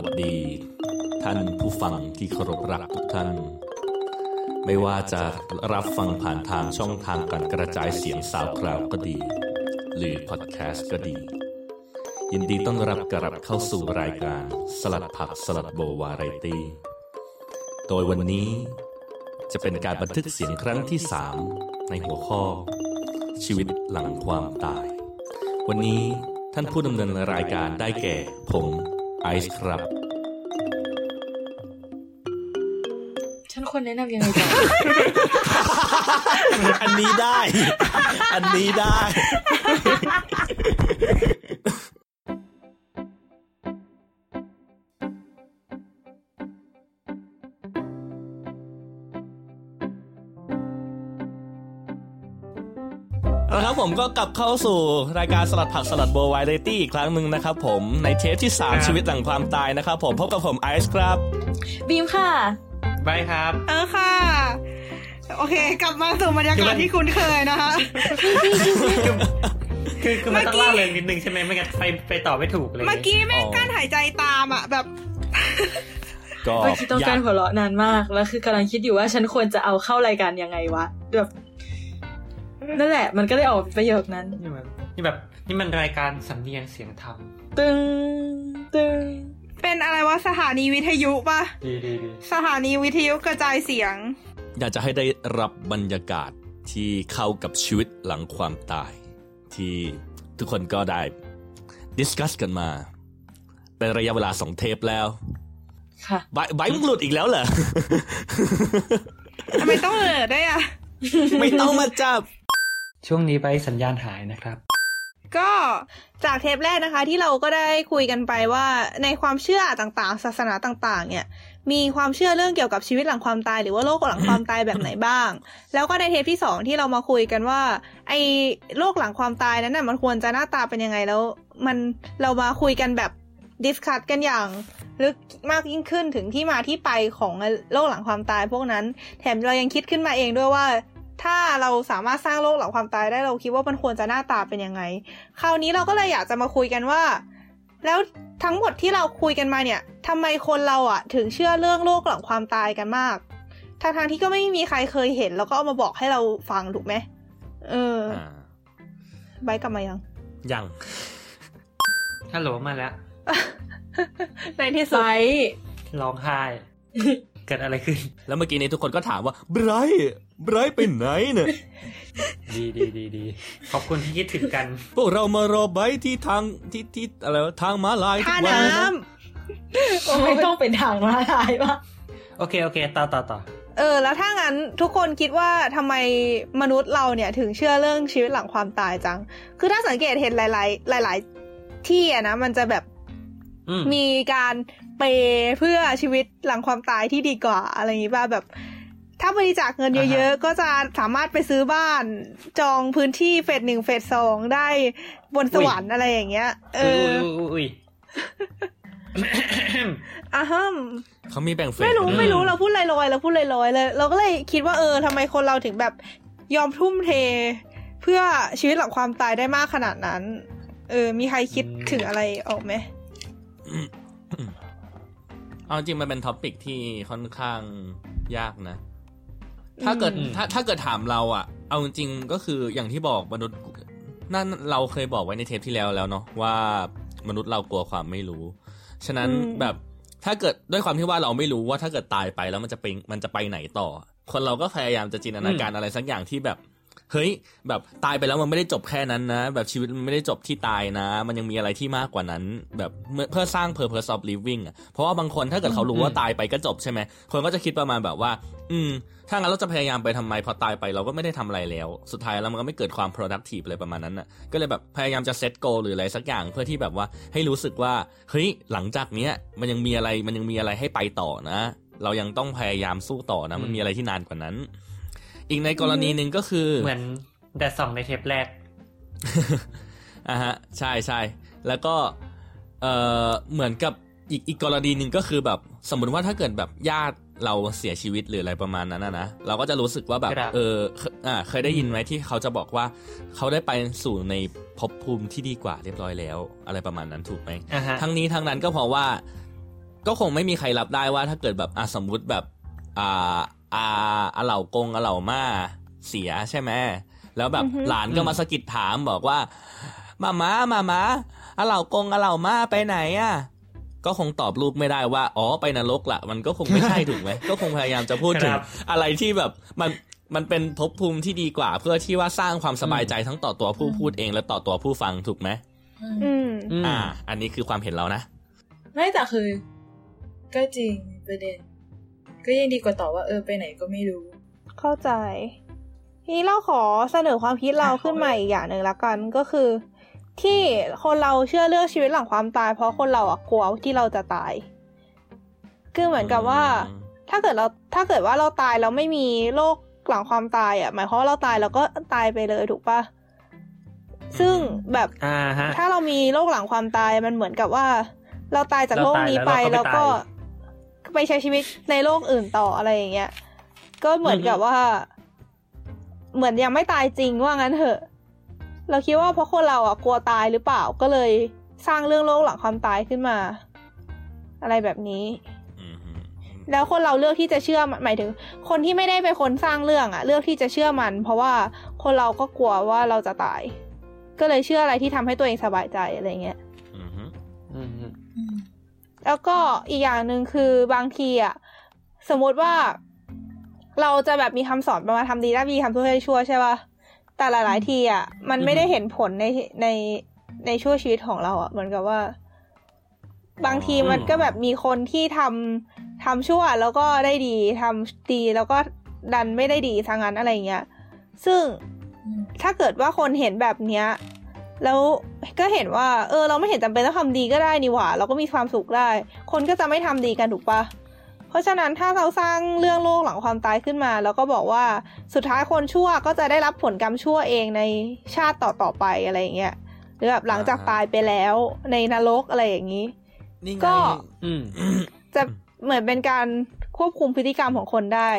วัสดี ท่านผู้ฟังที่เคารพรักทุกท่าน ไม่ว่าจะรับฟังผ่านทางช่องทางการกระจายเสียงสาวคราวก็ดี หรือพอดแคสต์ก็ดี ยินดีต้อนรับกลับเข้าสู่รายการสลัดผักสลัดโบวาไรตี้โดยวันนี้จะเป็นการบันทึกเสียงครั้งที่สามในหัวข้อ ชีวิตหลังความตาย วันนี้ท่านผู้ดำเนินรายการได้แก่ผม อซ์ครับ ฉันควรแนะนำยังไงต่ออันนี้ได้ อันนี้ได้ ผมก็กลับเข้าสู่รายการสลัดผักสลัดโบวายเดตี้อีกครั้งหนึ่งนะครับผมในเทปที่ 3 ชีวิตหลังความตายนะครับผมพบกับผมไอซ์ครับ บีมค่ะบายครับ เออค่ะ โอเค กลับมาสู่บรรยากาศที่คุ้นเคยนะคะคือคือมันต้องเล่าเรื่องนิดนึงใช่ไหมไม่งั้นไปไปต่อไม่ถูกเลย เมื่อกี้แม่งกั้นหายใจตามอะแบบก็เมื่อกี้ต้องยาการหัวเราะนานมาก แล้วคือกำลังคิดอยู่ว่าฉันควรจะเอาเข้ารายการยังไงวะแบบ นั่นแหละ มันก็เลยออกเป็นประโยคนั้น นี่มันนี่แบบนี่มันรายการสำเนียงเสียงธรรม ตึงตึงเป็นอะไรวะสถานีวิทยุปะดีดีดีสถานีวิทยุกระจายเสียง อยากจะให้ได้รับบรรยากาศที่เข้ากับชีวิตหลังความตาย ที่ทุกคนก็ได้ดิสคัสกันมา เป็นระยะเวลาสองเทปแล้ว ค่ะใบใบมึงหลุดอีกแล้วเหรอทำไมต้องเออได้วยอะ ไม่ต้องมาจับ ช่วงนี้ไปสัญญาณหายนะครับ ก็จากเทปแรกนะคะ ที่เราก็ได้คุยกันไปว่าในความเชื่อต่างๆ ศาสนาต่าง ๆ เนี่ย มีความเชื่อเรื่องเกี่ยวกับชีวิตหลังความตาย หรือว่าโลกหลังความตายแบบไหนบ้าง แล้วก็ในเทปที่สองที่เรามาคุยกันว่า ไอ้โลกหลังความตายนั้นน่ะมันควรจะหน้าตาเป็นยังไงแล้ว มันเรามาคุยกันแบบdiscuss กันอย่างลึกมากยิ่งขึ้นถึงที่มาที่ไปของโลกหลังความตายพวกนั้น แถมเรายังคิดขึ้นมาเองด้วยว่า ถ้าเราสามารถสร้างโลกหลังความตายได้เราคิดว่ามันควรจะหน้าตาเป็นยังไง คราวนี้เราก็เลยอยากจะมาคุยกันว่า แล้วทั้งหมดที่เราคุยกันมาเนี่ยทำไมคนเราอะถึงเชื่อเรื่องโลกหลังความตายกันมากทางทางๆที่ก็ไม่มีใครเคยเห็น แล้วก็เอามาบอกให้เราฟังถูกไหมเอออ่าไบร์ทกลับมายัง ยังฮัลโหลมาแล้วในที่ไซสุดร้องไห้ เกิดอะไรขึ้น แล้วเมื่อกี้นี้ทุกคนก็ถามว่าไบรท์ไบรท์ไปไหนเนี่ย ดีดีดีดีขอบคุณที่คิดถึงกัน พวกเรามารอไบรท์ที่ทางที่ที่อะไรวะทางม้าลายทุท่ากวันน้นะำไม่ต้องเป็นทางมาลายปะโอเคโอเคต่อต่อต่อเออ แล้วถ้างั้นทุกคนคิดว่าทำไมมนุษย์เราเนี่ยถึงเชื่อเรื่องชีวิตหลังความตายจัง คือถ้าสังเกตเห็นหลาย ๆ หลาย ๆ ที่อะนะมันจะแบบอื มมีการเปย์เพื่อชีวิตหลังความตายที่ดีกว่าอะไรอย่างนี้ป่ะแบบ ถ้าบริจาคเงินเยอะๆ ก็จะสามารถไปซื้อบ้าน จองพื้นที่เฟสหนึ่งเฟสสองได้บนสวรรค์อะไรอย่างเงี้ย เออุ้ยออุ้ยอุ้ยอะฮัมเขามีแบ่ง phase ไม่รู้กันด้วยไม่รู้เราพูดลอยๆเราพูดลอยๆเลย เราก็เลยคิดว่าเออทำไมคนเราถึงแบบยอมทุ่มเท เพื่อชีวิตหลังความตายได้มากขนาดนั้น เออ มีใครคิดถึงอะไรออกไหม เอาจริงมันเป็น topic ที่ค่อนข้างยากนะ ถ้าเกิดอืมถ้าถ้าเกิดถามเราอะเอาจริงๆก็คืออย่างที่บอกมนุษย์นั่นเราเคยบอกไว้ในเทปที่แล้วแล้วเนาะว่ามนุษย์เรากลัวความไม่รู้ ฉะนั้นอืมแบบถ้าเกิดด้วยความที่ว่าเราไม่รู้ว่าถ้าเกิดตายไปแล้วมันจะไปมันจะไปไหนต่อ คนเราก็พยายามจะจินตนาการอะไรสักอย่างที่แบบ เฮ้ย แบบตายไปแล้วมันไม่ได้จบแค่นั้นนะ แบบชีวิตมันไม่ได้จบที่ตายนะ มันยังมีอะไรที่มากกว่านั้น แบบเมื่อเพื่อสร้าง purpose of living อะเพราะว่าบางคนถ้าเกิดเขารู้ว่าอืมตายไปก็จบใช่ไหมคนก็จะคิดประมาณแบบว่า อืม ถ้างั้นเราจะพยายามไปทำไมพอตายไปเราก็ไม่ได้ทำอะไรแล้ว สุดท้ายแล้วมันก็ไม่เกิดความ productive อะไรประมาณนั้นน่ะก็เลยแบบพยายามจะ set goal หรืออะไรสักอย่างเพื่อที่แบบว่าให้รู้สึกว่าเฮ้ยหลังจากเนี้ยมันยังมีอะไรมันยังมีอะไรให้ไปต่อนะ เรายังต้องพยายามสู้ต่อนะ มันมีอะไรที่นานกว่านั้น อีกในกรณีหนึ่งก็คือ เหมือนแดดส่องในเทปแรกอ่าฮะ ใช่ใช่แล้วก็เอ่อเหมือนกับอีกอีกกรณีหนึ่งก็คือแบบสมมติว่าถ้าเกิดแบบญาติเราเสียชีวิตหรืออะไรประมาณนั้นนะนะเราก็จะรู้สึกว่าแบบครับเออเคอ่าเคยได้ยินไหมที่เขาจะบอกว่าเขาได้ไปสู่ในภพภูมิที่ดีกว่าเรียบร้อยแล้ว อะไรประมาณนั้นถูกไหมอ่าฮะทั้งนี้ทั้งนั้นก็เพราะว่า ก็คงไม่มีใครรับได้ว่าถ้าเกิดแบบอะสมมุติแบบ อ่า อาอาเหล่ากงอาเหล่ามาเสียใช่ไหมแล้วแบบอือฮึหลานก็มาสะกิดถามบอกว่ามาม้ามาม้าอาเหล่ากงอาเหล่ามาไปไหนอะก็คงตอบลูกไม่ได้ว่า อ๋อไปนรกละมันก็คงไม่ใช่ถูกไหมก็คงพยายามจะพูดถึงครับอะไรที่แบบมันมันเป็นภพภูมิที่ดีกว่า เพื่อที่ว่าสร้างความสบายใจทั้งต่อตัวผู้พูดเองและต่อตัวผู้ฟังถูกไหมอืมอืมอืมอ่า อันนี้คือความเห็นเรานะไม่แต่คือ ก็จริงประเด็น ก็ยังดีกว่าตอบว่าเออไปไหนก็ไม่รู้ เข้าใจทีนี้เราขอเสนอความคิดเราขึ้นมาอีกอย่างหนึ่งละกันก็คือ ที่คนเราเชื่อเรื่องชีวิตหลังความตาย เพราะคนเราอะกลัวที่เราจะตาย คือเหมือนกับว่าอืมถ้าเกิดเราถ้าเกิดว่าเราตายเราไม่มีโรคหลังความตายอะหมายความว่าเราตายเราก็ตายไปเลยถูกปะซึ่งแบบอ่าฮะถ้าเรามีโรคหลังความตายมันเหมือนกับว่า เราตายจากโลกนี้ไปเราตายแล้แล้ววเราก็ก็ ไปตายไปใช้ชีวิตในโลกอื่นต่ออะไรอย่างเงี้ย ก็เหมือนกับว่า เหมือนยังไม่ตายจริงว่างั้นเถอะ เราคิดว่าเพราะคนเราอะกลัวตายหรือเปล่าก็เลยสร้างเรื่องโลกหลังความตายขึ้นมา อะไรแบบนี้อืมอืมอืมแล้วคนเราเลือกที่จะเชื่อมันหมายถึง คนที่ไม่ได้เป็นคนสร้างเรื่องอะเลือกที่จะเชื่อมัน เพราะว่าคนเราก็กลัวว่าเราจะตาย ก็เลยเชื่ออะไรที่ทำให้ตัวเองสบายใจอะไรเงี้ยอืมอืมอืมอืม แล้วก็อีกอย่างหนึ่งคือบางทีอะสมมติว่าเราจะแบบมีคำสอนประมาณทำดีได้ดีทำชั่วให้ชั่วใช่ป่ะแต่หลาย ๆ ทีอะมันไม่ได้เห็นผลในในในช่วงชีวิตของเราอะเหมือนกับว่า บางทีมันก็แบบมีคนที่ทำทำชั่วแล้วก็ได้ดีทำดีแล้วก็ดันไม่ได้ดีทางนั้นอะไรเงี้ย ซึ่งอืมถ้าเกิดว่าคนเห็นแบบเนี้ย แล้วก็เห็นว่า เออ เราไม่เห็นจำเป็นต้องทำดีก็ได้นี่หว่า เราก็มีความสุขได้ คนก็จะไม่ทำดีกันถูกปะเพราะฉะนั้นถ้าเราสร้างเรื่องโลกหลังความตายขึ้นมา แล้วก็บอกว่าสุดท้ายคนชั่วก็จะได้รับผลกรรมชั่วเองในชาติต่อๆไปอะไรอย่างเงี้ยหรือแบบหลังจากตายไปแล้วในนรกอะไรอย่างนี้นี่ไงก็อืมจะเหมือนเป็นการควบคุมพฤติกรรมของคนได้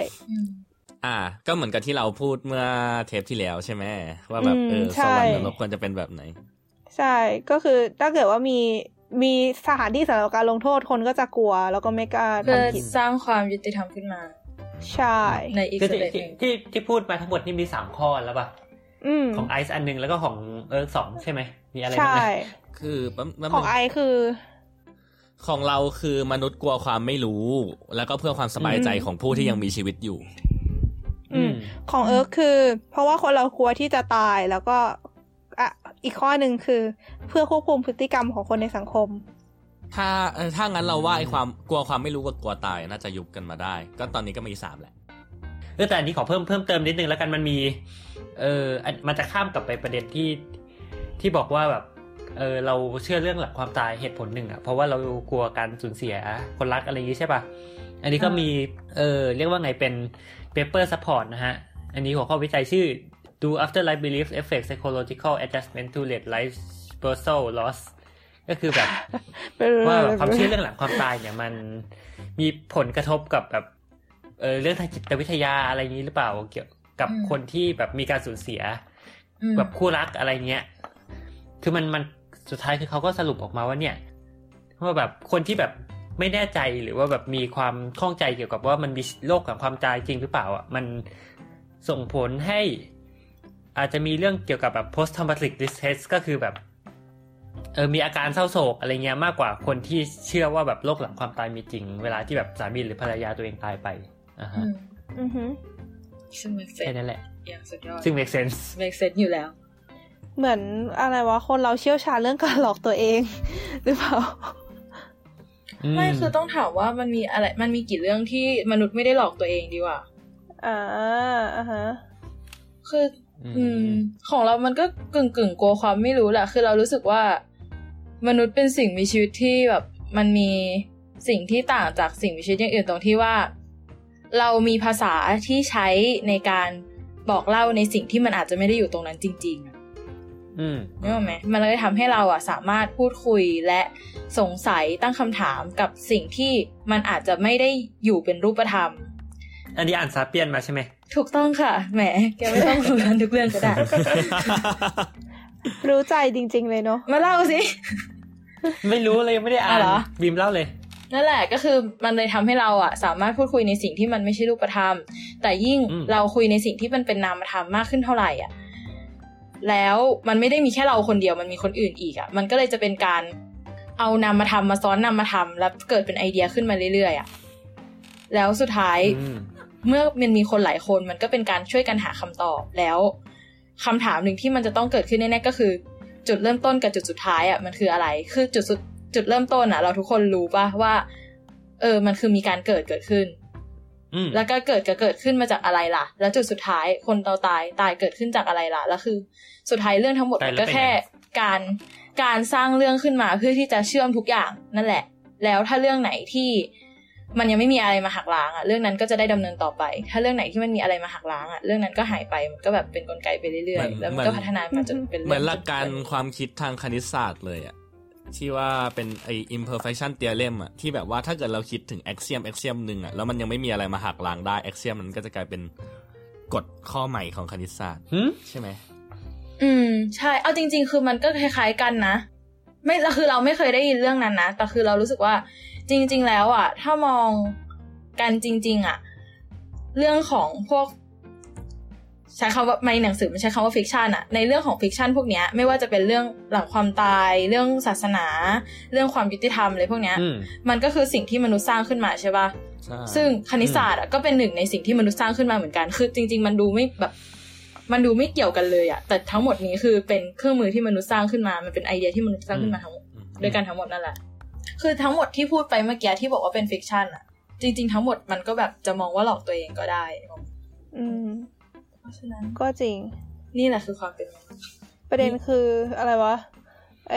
อืมอ่า ก็เหมือนกับที่เราพูดเมื่อเทปที่แล้วใช่ไหมว่าแบบอืมเออใช่สวรรค์นรกควรจะเป็นแบบไหน ใช่ก็คือถ้าเกิดว่ามีมีสถานที่สำหรับการลงโทษคนก็จะกลัว แล้วก็ไม่กล้าเพื่อทำผิดสร้างความยุติธรรมขึ้นมา ใช่ในอีกคือสที่เต็ปหที่นึ่งที่ที่พูดมาทั้งหมดนี่มีสามข้อแล้วป่ะอืมของไอซ์อันหนึงแล้วก็ของเอิร์กสองใช่ไหมมีอะไรบ้าใช่งนะคือแป๊บแป๊บของนึงไอคือของเราคือมนุษย์กลัวความไม่รู้ แล้วก็เพื่อความสบายใจอืมของผู้ที่ยังมีชีวิตอยู่อืม ของเอิร์กคือ เพราะว่าคนเรากลัวที่จะตายแล้วก็อะอีกข้อหนึ่งคือ เพื่อควบคุมพฤติกรรมของคนในสังคม ถ้าเออถ้างั้นเราว่าไอ้ความกลัวความไม่รู้กับกลัวตายน่าจะยุบกันมาได้ ก็ตอนนี้ก็มีสามแหละเออแต่อันนี้ขอเพิ่มเพิ่มเติมนิดนึงแล้วกันมันมี เอออันมันจะข้ามกลับไปประเด็นที่ที่บอกว่าแบบเออเราเชื่อเรื่องหลังความตายเหตุผลหนึ่งอะเพราะว่าเรากลัวการสูญเสียคนรักอะไรอย่างนี้ใช่ป่ะ อันนี้ก็มีเออเรียกว่าไงเป็น paper support นะฮะ อันนี้หัวข้อวิจัยชื่อ do after life beliefs affect psychological adjustment to late life spousal loss ก็คือแบบว่าแบบความเชื่อเรื่องหลังความตายเนี่ยมันมีผลกระทบกับแบบเออเรื่องทางจิตวิทยาอะไรอย่างนี้หรือเปล่าเกี่ยวกับอืมคนที่แบบมีการสูญเสียอืมแบบคู่รักอะไรเงี้ย คือมันมันสุดท้ายคือเขาก็สรุปออกมาว่าเนี่ยว่าแบบคนที่แบบไม่แน่ใจหรือว่าแบบมีความข้องใจเกี่ยวกับว่ามันมีโรคกับความตายจริงหรือเปล่าอะมัน ส่งผลให้อาจจะมีเรื่องเกี่ยวกับแบบ post traumatic distress ก็คือแบบเออมีอาการเศร้าโศกอะไรเงี้ยมากกว่าคนที่เชื่อว่าแบบโรคหลังความตายมีจริง เวลาที่แบบสามีหรือภรรยาตัวเองตายไปอ่าอืฮะมอือหือซึ่ง make แค่ sense นั้นแหละอย่างสุดยอดซึ่ง make sense make sense อยู่แล้ว เหมือนอะไรวะ คนเราเชี่ยวชาญเรื่องการหลอกตัวเอง หรือเปล่าไม่คือต้องถามว่ามันมีอะไร มันมีกี่เรื่องที่มนุษย์ไม่ได้หลอกตัวเองดีกว่า อ่าอ่าฮะคือ อือืมมของเรามันก็กึ่งกึ่งๆกลัวความไม่รู้แหละคือเรารู้สึกว่า มนุษย์เป็นสิ่งมีชีวิตที่แบบ มันมีสิ่งที่ต่างจากสิ่งมีชีวิตอย่างอื่นตรงที่ว่า เรามีภาษาที่ใช้ในการบอกเล่าในสิ่งที่มันอาจจะไม่ได้อยู่ตรงนั้นจริงๆอะอืมนึกออกไหมมันเลยทำให้เราอะสามารถพูดคุยและสงสัยตั้งคำถามกับสิ่งที่มันอาจจะไม่ได้อยู่เป็นรูปธรรม อันนี้อ่านซาเปียนมาใช่ไหม ถูกต้องค่ะ แหม แกไม่ต้องรู้กันทุกเรื่องก็ได้ รู้ใจจริง ๆ เลยเนาะ มาเล่าสิ ไม่รู้เลยยังไม่ได้อ่าอะนเหรอบีมเล่าเลย นั่นแหละก็คือมันเลยทำให้เราอะสามารถพูดคุยในสิ่งที่มันไม่ใช่รูปธรรม แต่ยิ่งอืมเราคุยในสิ่งที่มันเป็นนามธรรมมากขึ้นเท่าไหร่อะแล้วมันไม่ได้มีแค่เราคนเดียวมันมีคนอื่นอีกอะมันก็เลยจะเป็นการเอานามธรรมมาซ้อนนามธรรมแล้วเกิดเป็นไอเดียขึ้นมาเรื่อยๆอะแล้วสุดท้ายอืม เมื่อมันมีคนหลายคนมันก็เป็นการช่วยกันหาคำตอบแล้วคำถามหนึ่งที่มันจะต้องเกิดขึ้นแน่ๆก็คือ จุดเริ่มต้นกับจุดสุดท้ายอะมันคืออะไร คือจุดสุดจุดเริ่มต้นอะ เราทุกคนรู้ป่ะว่า เออ มันคือมีการเกิดเกิดขึ้นอืมแล้วก็เกิดก็เกิดขึ้นมาจากอะไรล่ะ แล้วจุดสุดท้ายคนเราตายตายเกิดขึ้นจากอะไรล่ะ แล้วคือ สุดท้ายเรื่องทั้งหมดตายมันแล้วก็เป็นไงแค่การการสร้างเรื่องขึ้นมาเพื่อที่จะเชื่อมทุกอย่างนั่นแหละ แล้วถ้าเรื่องไหนที่ มันยังไม่มีอะไรมาหักล้างอะเรื่องนั้นก็จะได้ดำเนินต่อไป ถ้าเรื่องไหนที่มันมีอะไรมาหักล้างอะเรื่องนั้นก็หายไปมันก็แบบเป็นกลไกไปเรื่อยเหมือนๆแล้วมันก็พัฒนามาจนเป็นเหมือนหลักจุดการความคิดทางคณิตศาสตร์เลยอะที่ว่าเป็นไอ imperfection theorem อะที่แบบว่าถ้าเกิดเราคิดถึง axiom axiom หนึ่งอะแล้วมันยังไม่มีอะไรมาหักล้างได้ axiom มันก็จะกลายเป็นกฎข้อใหม่ของคณิตศาสตร์หืมใช่ไหมอืม ใช่เอาจริง ๆ คือมันก็คล้ายๆกันนะไม่แล้วคือเราไม่เคยได้ยินเรื่องนั้นนะแต่คือเรารู้สึกว่า จริง ๆ แล้วอะ ถ้ามองกันจริง ๆอะ เรื่องของพวกใช้คำว่าในหนังสือมันใช้คำว่า fiction อะในเรื่องของ fiction พวกเนี้ยไม่ว่าจะเป็นเรื่องหลังความตาย เรื่องศาสนา เรื่องความยุติธรรมอะไรพวกเนี้ยอืมมันก็คือสิ่งที่มนุษย์สร้างขึ้นมาใช่ปะใช่ซึ่งคณิตศาสตร์อะก็เป็นหนึ่งในสิ่งที่มนุษย์สร้างขึ้นมาเหมือนกัน คือจริง ๆ มันดูไม่แบบ มันดูไม่เกี่ยวกันเลยอะแต่ทั้งหมดนี้คือเป็นเครื่องมือที่มนุษย์สร้างขึ้นมา มันเป็นไอเดียที่มนุษย์สร้างขึ้นมาทั้งหมดอืมด้วยกันทั้งหมดนั่นแหละ คือทั้งหมดที่พูดไปเมื่อกี้ที่บอกว่าเป็น fiction อะจริง ๆ ทั้งหมดมันก็แบบจะมองว่าหลอกตัวเองก็ได้ อืมเพราะฉะนั้นก็จริง นี่แหละคือความเป็นมนุษย์ประเด็นคืออะไรวะ ไอ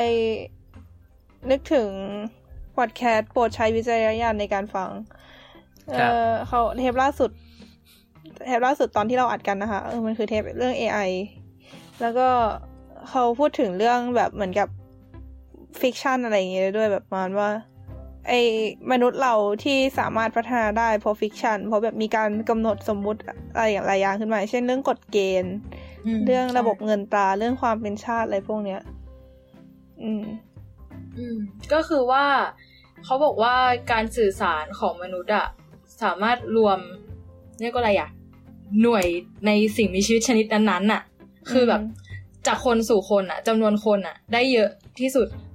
นึกถึงพอดแคสต์โปรดใช้วิจารณญาณในการฟัง เอครับอเขาเทปล่าสุด เทปล่าสุดตอนที่เราอัดกันนะคะเออมันคือเทปเรื่อง AI แล้วก็เขาพูดถึงเรื่องแบบเหมือนกับ fiction อะไรอย่างเงี้ยด้วยแบบประมาณว่า ไอมนุษย์เราที่สามารถพัฒนาได้เพราะ fiction เพราะแบบมีการกำหนดสมมุติอะไรอย่างหลายอย่างขึ้นมา เช่นเรื่องกฎเกณฑ์มเรื่องระบบเงินตราเรื่องความเป็นชาติอะไรพวกเนี้ย อืม อืม ก็คือว่าเขาบอกว่าการสื่อสารของมนุษย์อะสามารถรวมเรียกว่าอะไรอะหน่วยในสิ่งมีชีวิตชนิดนั้นๆน่ะ คือแบบอืมจากคนสู่คนอะจำนวนคนอะได้เยอะที่สุดแบบอืม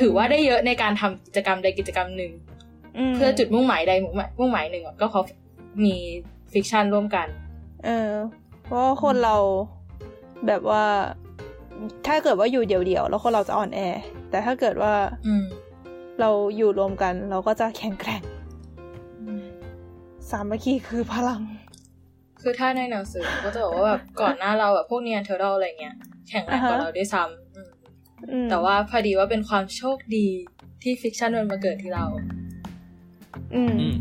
ถือว่าได้เยอะในการทำกิจกรรมใดกิจกรรมหนึ่งมเพื่อจุดมุ่งหมายใดมุ่งหมายมุ่งหมายหนึ่งอะก็เขามี fiction ร่วมกัน เออ เพราะว่าคนเราแบบว่า ถ้าเกิดว่าอยู่เดี่ยวๆแล้วคนเราจะอ่อนแอ แต่ถ้าเกิดว่าอืมเราอยู่รวมกัน เราก็จะแข็งแกร่งสามัคคีคือพลัง คือถ้าในหนังสือก็จะบอกว่าแบบก่อนหน้าเราแบบพวก Neanderthal อะไรเงี้ยแข็งแรงกว่าอ่าฮะเราด้วยซ้ำอืมอืม แต่ว่าพอดีว่าเป็นความโชคดีที่ fiction มันมาเกิดที่เรา อืมอืม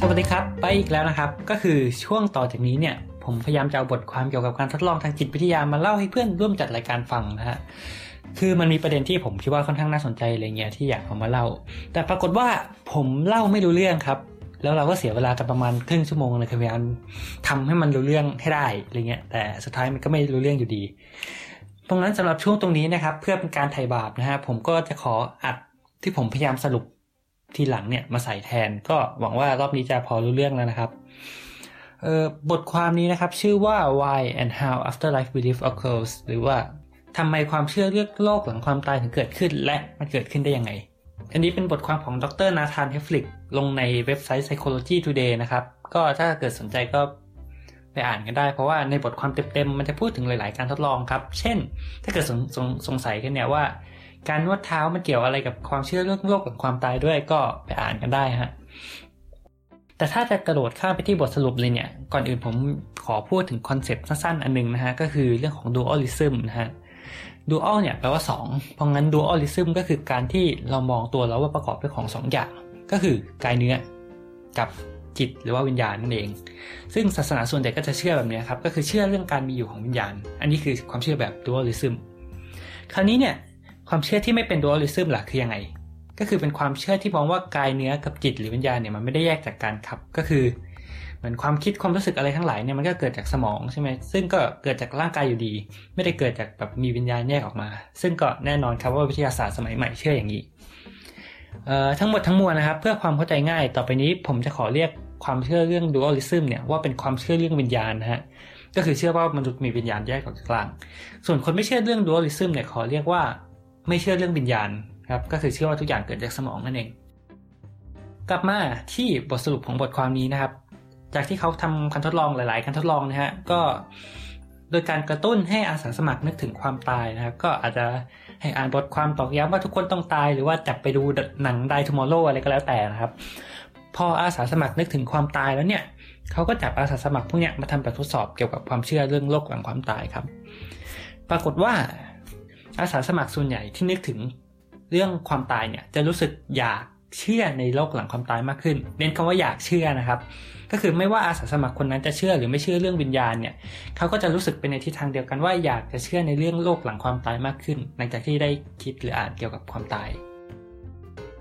สวัสดีครับ ไปอีกแล้วนะครับ ก็คือช่วงต่อจากนี้เนี่ย ผมพยายามจะเอาบทความเกี่ยวกับการทดลองทางจิตวิทยามาเล่าให้เพื่อนร่วมจัดรายการฟังนะฮะ คือมันมีประเด็นที่ผมคิดว่าค่อนข้างน่าสนใจอะไรเงี้ยที่อยากเอามาเล่า แต่ปรากฏว่าผมเล่าไม่รู้เรื่องครับ แล้วเราก็เสียเวลากันประมาณครึ่งชั่วโมงเลยคือพยายามทำให้มันรู้เรื่องให้ได้อะไรเงี้ย แต่สุดท้ายมันก็ไม่รู้เรื่องอยู่ดี ตรงนั้นสำหรับช่วงตรงนี้นะครับ เพื่อเป็นการไถ่บาปนะฮะผมก็จะขออัดที่ผมพยายามสรุปทีหลังเนี่ยมาใส่แทน ก็หวังว่ารอบนี้จะพอรู้เรื่องแล้วนะครับเออบทความนี้นะครับ ชื่อว่า why and how afterlife belief occurs หรือว่า ทำไมความเชื่อเรื่องโลกหลังความตายถึงเกิดขึ้น และมันเกิดขึ้นได้ยังไง อันนี้เป็นบทความของดรนาธานเฮฟลิกลงในเว็บไซต์ Psychology Today นะครับ ก็ถ้าเกิดสนใจก็ไปอ่านกันได้ เพราะว่าในบทความเต็มๆมันจะพูดถึงหลาย ๆ การทดลองครับ เช่น ถ้าเกิดสงสงสงสัยกันเนี่ยว่า การนวดเท้ามันเกี่ยวอะไรกับความเชื่อเรื่องโลกหลังความตายด้วยก็ไปอ่านกันได้ฮะแต่ถ้าจะกระโดดข้ามไปที่บทสรุปเลยเนี่ย ก่อนอื่นผมขอพูดถึงคอนเซปต์สั้นๆ อันหนึงนะฮะ ก็คือเรื่องของ dualism นะฮะ dual เนี่ยแปลว่า 2 เพราะงั้น dualism ก็คือการที่เรามองตัวเราว่าประกอบด้วยของสองอย่าง ก็คือกายเนื้อกับจิตหรือว่าวิญญาณนั่นเอง ซึ่งศาสนาส่วนใหญ่ก็จะเชื่อแบบนี้ครับ ก็คือเชื่อเรื่องการมีอยู่ของวิญญาณ อันนี้คือความเชื่อแบบ dualism คราวนี้เนี่ยความเชื่อที่ไม่เป็น dualism ล่ะคือยังไง ก็คือเป็นความเชื่อที่มองว่ากายเนื้อกับจิตหรือวิญญาณเนี่ยมันไม่ได้แยกจากกันครับ ก็คือ มือนความคิดความรู้สึกอะไรทั้งหลายเนี่ยมันก็เกิดจากสมองใช่ไหมซึ่งก็เกิดจากร่างกายอยู่ดี ไม่ได้เกิดจากแบบมีวิญญาณแยกออกมา ซึ่งก็แน่นอนครับว่าวิทยาศาสตร์สมัยใหม่เชื่ออย่างนี้ทั้งหมดทั้งมวลนะครับ เพื่อความเข้าใจง่าย ต่อไปนี้ผมจะขอเรียกความเชื่อเรื่องดูอัลิซึมเนี่ยว่าเป็นความเชื่อเรื่องวิญญาณนะฮะก็คือเชื่อว่ามนุษย์มีวิญญาณแยกออกจากร่าง ส่วนคนไม่เชื่อเรื่องดูอัลิซึมเนี่ยขอเรียกว่าไม่เชื่อเรื่องวิญญาณครับก็คือเชื่อว่าทุกอย่างเกิดจากสมองนั่นเอง กลับมาที่บทสรุปของบทความนี้นะครับ จากที่เขาทำการทดลองหลาย ๆ การทดลองนะฮะก็โดยการกระตุ้นให้อาสาสมัครนึกถึงความตายนะครับก็อาจจะให้อ่านบทความตอกย้ำว่าทุกคนต้องตาย หรือว่าจับไปดูหนัง Die Tomorrow อะไรก็แล้วแต่นะครับ พออาสาสมัครนึกถึงความตายแล้วเนี่ยเขาก็จับอาสาสมัครพวกเนี้ยมาทำแบบทดสอบเกี่ยวกับความเชื่อเรื่องโลกหลังความตายครับ ปรากฏว่าอาสาสมัครส่วนใหญ่ที่นึกถึงเรื่องความตายเนี่ยจะรู้สึกอยาก เชื่อในโลกหลังความตายมากขึ้น เน้นคำว่าอยากเชื่อนะครับ ก็คือไม่ว่าอาสาสมัครคนนั้นจะเชื่อหรือไม่เชื่อเรื่องวิญญาณเนี่ยเขาก็จะรู้สึกเป็นในทิศทางเดียวกันว่าอยากจะเชื่อในเรื่องโลกหลังความตายมากขึ้น หลังจากที่ได้คิดหรืออ่านเกี่ยวกับความตาย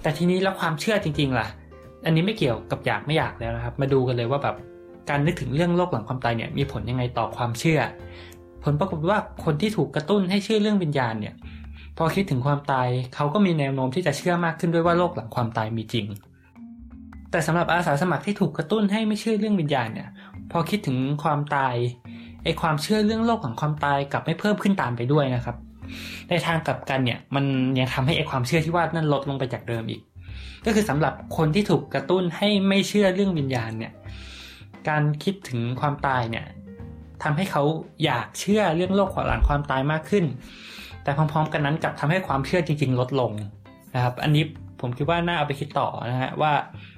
แต่ทีนี้แล้วความเชื่อจริง ๆ ล่ะ อันนี้ไม่เกี่ยวกับอยากไม่อยากแล้วนะครับ มาดูกันเลยว่าแบบการนึกถึงเรื่องโลกหลังความตายเนี่ยมีผลยังไงต่อความเชื่อ ผลปรากฏว่าคนที่ถูกกระตุ้นให้เชื่อเรื่องวิญญาณเนี่ย พอคิดถึงความตายเขาก็มีแนวโน้มที่จะเชื่อมากขึ้นด้วยว่าโลกหลังความตายมีจริง แต่สำหรับอาสาสมัครที่ถูกกระตุ้นให้ไม่เชื่อเรื่องวิญญาณเนี่ย พอคิดถึงความตายไอความเชื่อเรื่องโลกหลังความตายกลับไม่เพิ่มขึ้นตามไปด้วยนะครับ ในทางกลับกันเนี่ยมันยังทำให้ไอความเชื่อที่ว่านั่นลดลงไปจากเดิมอีก ก็คือสำหรับคนที่ถูกกระตุ้นให้ไม่เชื่อเรื่องวิญญาณเนี่ย การคิดถึงความตายเนี่ยทำให้เขาอยากเชื่อเรื่องโลกหลังความตายมากขึ้น แต่พร้อมๆ กันนั้นกลับทำให้ความเชื่อจริง ๆ ลดลงนะครับ อันนี้ผมคิดว่าน่าเอาไปคิดต่อนะฮะว่า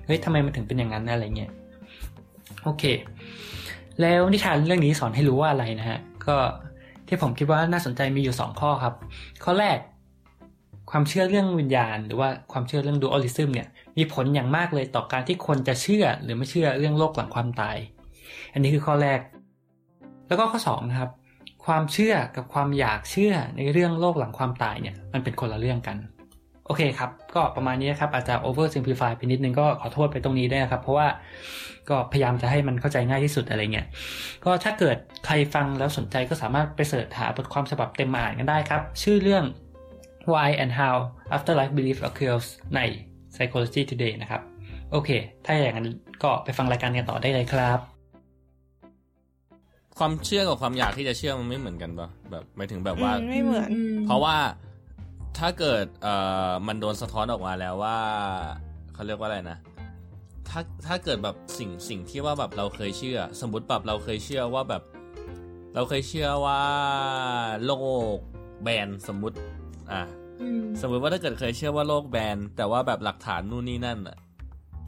เฮ้ยทำไมมันถึงเป็นอย่างนั้นอะไรเงี้ยโอเค แล้วนิทานเรื่องนี้สอนให้รู้ว่าอะไรนะฮะก็ที่ผมคิดว่าน่าสนใจมีอยู่สองข้อครับ ข้อแรก ความเชื่อเรื่องวิญญาณ หรือว่าความเชื่อเรื่องดูอัลิซึมเนี่ยมีผลอย่างมากเลยต่อการที่คนจะเชื่อหรือไม่เชื่อเรื่องโลกหลังความตาย อันนี้คือข้อแรก แล้วก็ข้อสองนะครับ ความเชื่อกับความอยากเชื่อในเรื่องโลกหลังความตายเนี่ยมันเป็นคนละเรื่องกัน โอเคครับ ก็ประมาณนี้ครับอาจจะ over simplify ไปนิดนึงก็ขอโทษไปตรงนี้ด้วยนะครับ เพราะว่าก็พยายามจะให้มันเข้าใจง่ายที่สุดอะไรเงี้ยก็ถ้าเกิดใครฟังแล้วสนใจก็สามารถไปเสิร์ชหาบทความฉบับเต็มมาอ่านกันได้ครับ ชื่อเรื่อง Why and How Afterlife Belief Occurs ใน Psychology Today นะครับ โอเค ถ้าอย่างนั้นก็ไปฟังรายการกันต่อได้เลยครับ ความเชื่อกับความอยากที่จะเชื่อมันไม่เหมือนกันปะแบบหมายถึงแบบว่าอืมไม่เหมือน เพราะว่าถ้าเกิดเอ่อมันโดนสะท้อนออกมาแล้วว่าเขาเรียกว่าอะไรนะถ้าถ้าเกิดแบบสิ่งสิ่งที่ว่าแบบเราเคยเชื่อ สมมติแบบเราเคยเชื่อว่าแบบ เราเคยเชื่อว่าโลกแบนสมมุติ อะอืมสมมติว่าถ้าเกิดเคยเชื่อว่าโลกแบนแต่ว่าแบบหลักฐานนู่นนี่นั่นอะ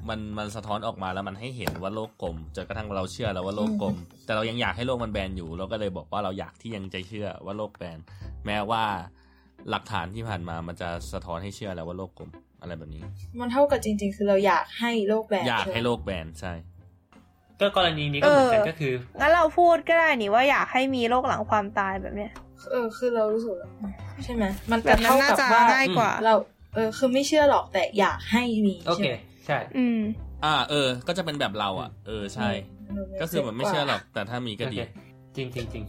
มันมันสะท้อนออกมาแล้วมันให้เห็นว่าโลกกลมจนกระทั่งเราเชื่อแล้วว่าโลกกลม แต่เรายังอยากให้โลกมันแบนอยู่ เราก็เลยบอกว่าเราอยากที่ยังจะเชื่อว่าโลกแบนแม้ว่าหลักฐานที่ผ่านมามันจะสะท้อนให้เชื่อแล้วว่าโลกกลมอะไรแบบนี้ มันเท่ากับจริง ๆ คือเราอยากให้โลกแบนอยากให้ช่ไมโลกแบนใช่ ก็กรณีนี้ก็เหมือนกันเออก็คืองั้นเราพูดก็ได้นี่ว่าอยากให้มีโลกหลังความตายแบบเนี้ยเออ คือเรารู้สึกว่าใช่ไหมมันแบจะบนั้เท่านน่ากับจะว่าง่ายกว่าเราเออคือไม่เชื่อหรอกแต่อยากให้มีโอเคใช่ไหม ใช่ อืม อ่า เออ ก็จะเป็นแบบเราอะ เออใช่เออก็คือแบบไม่เชื่อหรอก แต่ถ้ามีก็โอดีเคจริงจริงจริง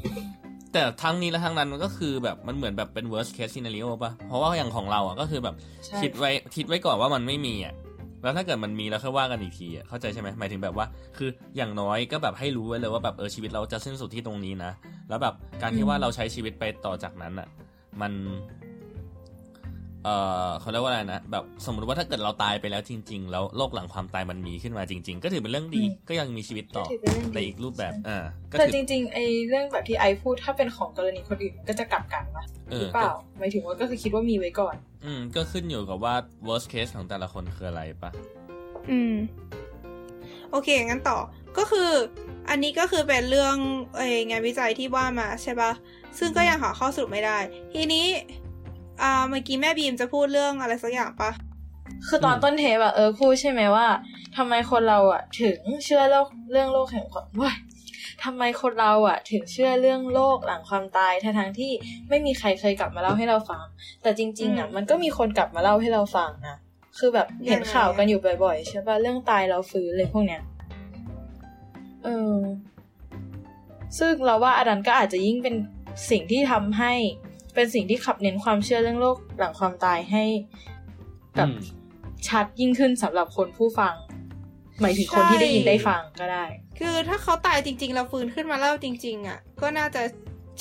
แต่ทั้งนี้และทั้งนั้นมันก็คือแบบมันเหมือนแบบเป็น worst case scenario ป่ะ เพราะว่าอย่างของเราอะก็คือแบบใช่คิดไว้คิดไว้ก่อนว่ามันไม่มีอะแล้วถ้าเกิดมันมีแล้วค่อยว่ากันอีกทีอะเข้าใจใช่ไหมหมายถึงแบบว่า คืออย่างน้อยก็แบบให้รู้ไว้เลยว่าแบบเออชีวิตเราจะสิ้นสุดที่ตรงนี้นะ แล้วแบบการที่ว่าเราใช้ชีวิตไปต่อจากนั้นอะ มัน เออเขาเรียกว่าอะไรนะแบบสมมติว่าถ้าเกิดเราตายไปแล้วจริง ๆ แล้วโลกหลังความตายมันมีขึ้นมาจริง ๆ ก็ถือเป็นเรื่องดีก็ยังมีชีวิตต่อถือเป็นเรื่องในดีอีกรูปแบบอ่าก็แต่ถือจริงๆไอ้เรื่องแบบที่ไอพูดถ้าเป็นของกรณีคนอื่นมันก็จะกลับกันปะเอหอรือเปล่าหมายถึงว่าก็คือคิดว่ามีไว้ก่อน อืม ก็ขึ้นอยู่กับว่า worst case ของแต่ละคนคืออะไรปะอืม โอเคงั้นต่อก็คือ อันนี้ก็คือเป็นเรื่องเอยงานวิจัยที่ว่ามาใช่ปะซึ่งก็ยังหาข้อสรุปไม่ได้ ทีนี้ อ่าเมื่อกี้แม่บีมจะพูดเรื่องอะไรสักอย่างปะคือตอนต้นเทปอะเออพูดใช่ไหมว่าทำไมคนเราอะถึงเชื่อโลกเรื่องโลกแห่งความว้ายทำไมคนเราอะถึงเชื่อเรื่องโลกหลังความตายทั้งทงๆที่ไม่มีใครเคยกลับมาเล่าให้เราฟัง แต่จริง ๆอะมันก็มีคนกลับมาเล่าให้เราฟังนะคือแบบเห็นยังไงข่าวกันอยู่บ่อยๆใช่ป่ะเรื่องตายแล้วฟื้นเลยพวกเนี้ยเออซึ่งเราว่าอันนั้นก็อาจจะยิ่งเป็นสิ่งที่ทำให้ เป็นสิ่งที่ขับเน้นความเชื่อเรื่องโลกหลังความตายให้กับอืมชัดยิ่งขึ้นสำหรับคนผู้ฟัง หมายถึงคนที่ได้ยินได้ฟังก็ได้ คือถ้าเขาตายจริงๆแล้วฟื้นขึ้นมาเล่าจริง ๆ อะ ก็น่าจะ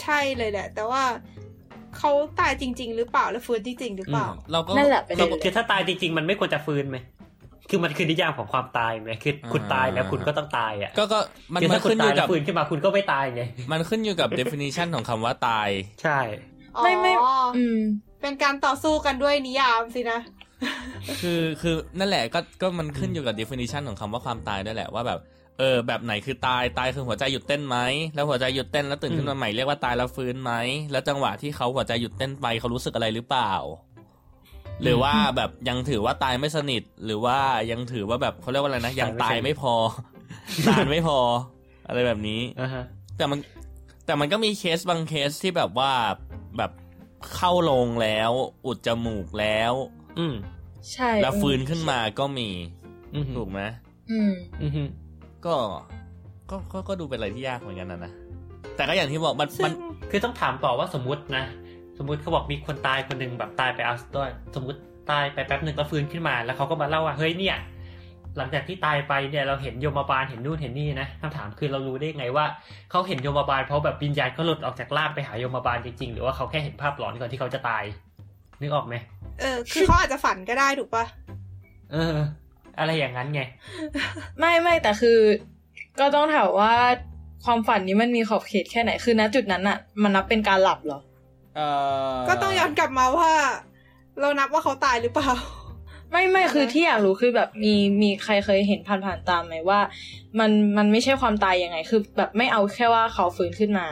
ใช่เลยแหละ แต่ว่าเขาตายจริง ๆ หรือเปล่าแล้วฟื้นจริง ๆ หรือเปล่าเราก็นั่นแหละประเด็คือนคือถ้าตายจริง ๆ มันไม่ควรจะฟื้นไหมคือมันคือนิยามของความตายไหมคือคุณตายแล้วคุณก็ต้องตายอะ ก็ก็มันคือมันถ้าคุณขึ้นอตายยู่แล้กัวบฟื้นขึ้นมาคุณก็ไม่ตายไงมันขึ้นอยู่กับ definition ของคำว่าตาย ใช่ ไม่ไม่อ๋อออืม เป็นการต่อสู้กันด้วยนิยามสินะ คือคือนั่นแหละก็ก็มันขึ้นอยู่กับ definition ของคำว่าความตายด้วยแหละว่าแบบเออแบบไหนคือตายตายคือหัวใจหยุดเต้นไหมแล้วหัวใจหยุดเต้นแล้วตื่นขึ้นมาใหม่เรียกว่าตายแล้วฟื้นไหมแล้วจังหวะที่เขาหัวใจหยุดเต้นไปเขารู้สึกอะไรหรือเปล่า หรือว่าแบบยังถือว่าตายไม่สนิท หรือว่ายังถือว่าแบบเขาเรียกว่าอะไรนะยังตายไม่พอนานไม่พอ อะไรแบบนี้อ่าฮะแต่มันแต่มันก็มีเคสบางเคสที่แบบว่า แบบเข้าโรงแล้ว อุดจมูกแล้ว อืมใช่ แล้วฟื้นขึ้นมาก็มีอืมถูกไหมอืมอืมก็ก็ก็ก็ดูเป็นอะไรที่ยากเหมือนกันนะนะแต่ก็อย่างที่บอกมันซึ่มันงคือต้องถามต่อว่าสมมตินะ สมมติเขาบอกมีคนตายคนหนึ่งแบบตายไปเอาด้วยสมมติตายไปแป๊บหนึ่งก็ฟื้นขึ้นมา แล้วเขาก็มาเล่าว่าเฮ้ยเนี่ย หลังจากที่ตายไปเนี่ยเราเห็นโยมบาลเห็นนู่นเห็นนี่นะคำถามคือเรารู้ได้ไงว่าเขาเห็นโยมบาลเพราะแบบวิญญาณเขาหลุดออกจากร่างไปหาโยมบาลจริงๆ หรือว่าเขาแค่เห็นภาพหลอนก่อนที่เขาจะตาย นึกออกไหมเออ คือเขาอาจจะฝันก็ได้ถูกปะเออ อะไรอย่างนั้นไง ไม่ไม่แต่คือ ก็ต้องถามว่าความฝันนี้มันมีขอบเขตแค่ไหนคือณจุดนั้นอะมันนับเป็นการหลับเหรอเอ่อก็ต้องย้อนกลับมาว่า เรานับว่าเขาตายหรือเปล่า ไม่ไม่อ่าฮะคือที่อยากรู้คือแบบมีมีใครเคยเห็นผ่านๆตามไหมว่า มันมันไม่ใช่ความตายยังไง คือแบบไม่เอาแค่ว่าเขาฟื้นขึ้นมา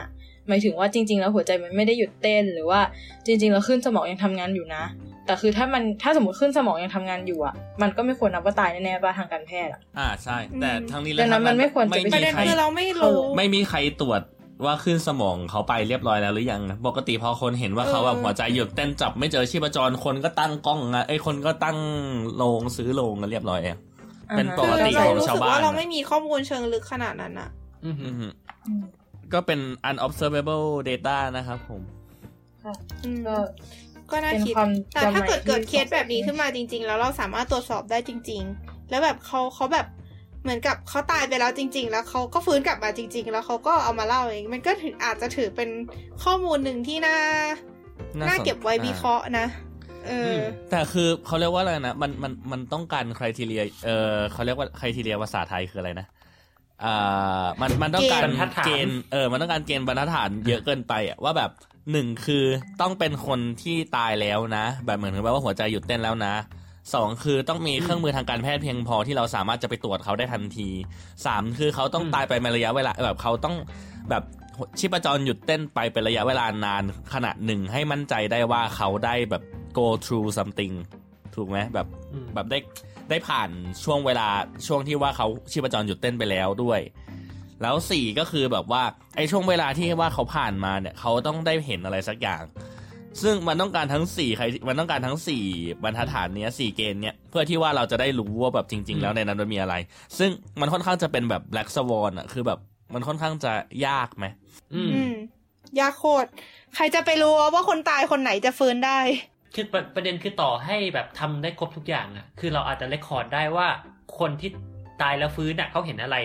หมายถึงว่าจริง ๆ แล้วหัวใจมันไม่ได้หยุดเต้นหรือว่าจริง ๆ แล้วขึ้นสมองยังทำงานอยู่นะ แต่คือถ้ามันถ้าสมมติขึ้นสมองยังทำงานอยู่อะ มันก็ไม่ควรนับว่าตายแน่ๆป่ะทางการแพทย์อะอ่าใช่ แต่อืมทั้งนี้ดังนั้นมันไม่ควรจะไม่ไปประเด็นมีใครคือเราไม่รู้ไม่มีใครตรวจ ว่าขึ้นสมองเขาไปเรียบร้อยแล้วหรือยังนะปกติพอคนเห็นว่าเขาแบบเออหัวใจหยุดเต้นจับไม่เจอชีพจรคนก็ตั้งกล้องอะไอ้ยคนก็ตั้งโรงซื้อโรงกันเรียบร้อยเองเป็นอ่าฮะปกติเราของรู้ชาสึวกบ้านว่าเราอะไม่มีข้อมูลเชิงลึกขนาดนั้นอะอืมอือฮึอืมก็เป็น unobservable data นะครับผมค่ะอืมก็ก็น่าเป็นคิดความแต่ถ้าเกิดจำใหม่เกิดที่เคสแบบนี้ขึ้นมาจริง ๆ แล้วเราสามารถตรวจสอบได้จริง ๆ แล้วแบบเขาเขาแบบ เหมือนกับเขาตายไปแล้วจริง ๆ แล้วเขาก็ฟื้นกลับมาจริง ๆ แล้วเขาก็เอามาเล่าเอง มันก็ถืออาจจะถือเป็นข้อมูลหนึ่งที่น่าน่าน่าสนเก็บไว้วิเคราะห์นะเอออแต่คือเขาเรียกว่าอะไรนะมันมันมันต้องการคุณทีเรียเออเขาเรียกว่าคุณทีเรียภาษาไทยคืออะไรนะอ่ามันมันต้องการเกณฑ์บรรทัดฐานเกณฑ์เออ มันต้องการเกณฑ์บรรทัดฐานเยอะเกินไปอะว่าแบบหนึ่งคือต้องเป็นคนที่ตายแล้วนะ แบบเหมือนกับว่าหัวใจหยุดเต้นแล้วนะ สองคือต้องมีเครื่องมือทางการแพทย์เพียงพอที่เราสามารถจะไปตรวจเขาได้ทันทีสามคือเขาต้องตายไปในระยะเวลาแบบเขาต้องแบบชีพจรหยุดเต้นไปเป็นระยะเวลานานขนาดหนึ่งให้มั่นใจได้ว่าเขาได้แบบ go through something ถูกไหมแบบอืมแบบได้ได้ผ่านช่วงเวลาช่วงที่ว่าเขาชีพจรหยุดเต้นไปแล้วด้วย แล้วสี่ก็คือแบบว่าไอ้ช่วงเวลาที่ว่าเขาผ่านมาเนี่ยเขาต้องได้เห็นอะไรสักอย่าง ซึ่งมันต้องการทั้งสี่ใครมันต้องการทั้งสี่บรรทัดฐานเนี้ยสี่เกณฑ์เนี้ยเพื่อที่ว่าเราจะได้รู้ว่าแบบจริง ๆ แล้วในนั้นมันมีอะไร ซึ่งมันค่อนข้างจะเป็นแบบ black swan อะคือแบบมันค่อนข้างจะยากไหมอืมอืมยากโคตรใครจะไปรู้ว่าคนตายคนไหนจะฟื้นได้คือประประเด็นคือต่อให้แบบทำได้ครบทุกอย่างอะคือเราอาจจะเรคคอร์ดได้ว่าคนที่ตายแล้วฟื้นอะเขาเห็นอะไร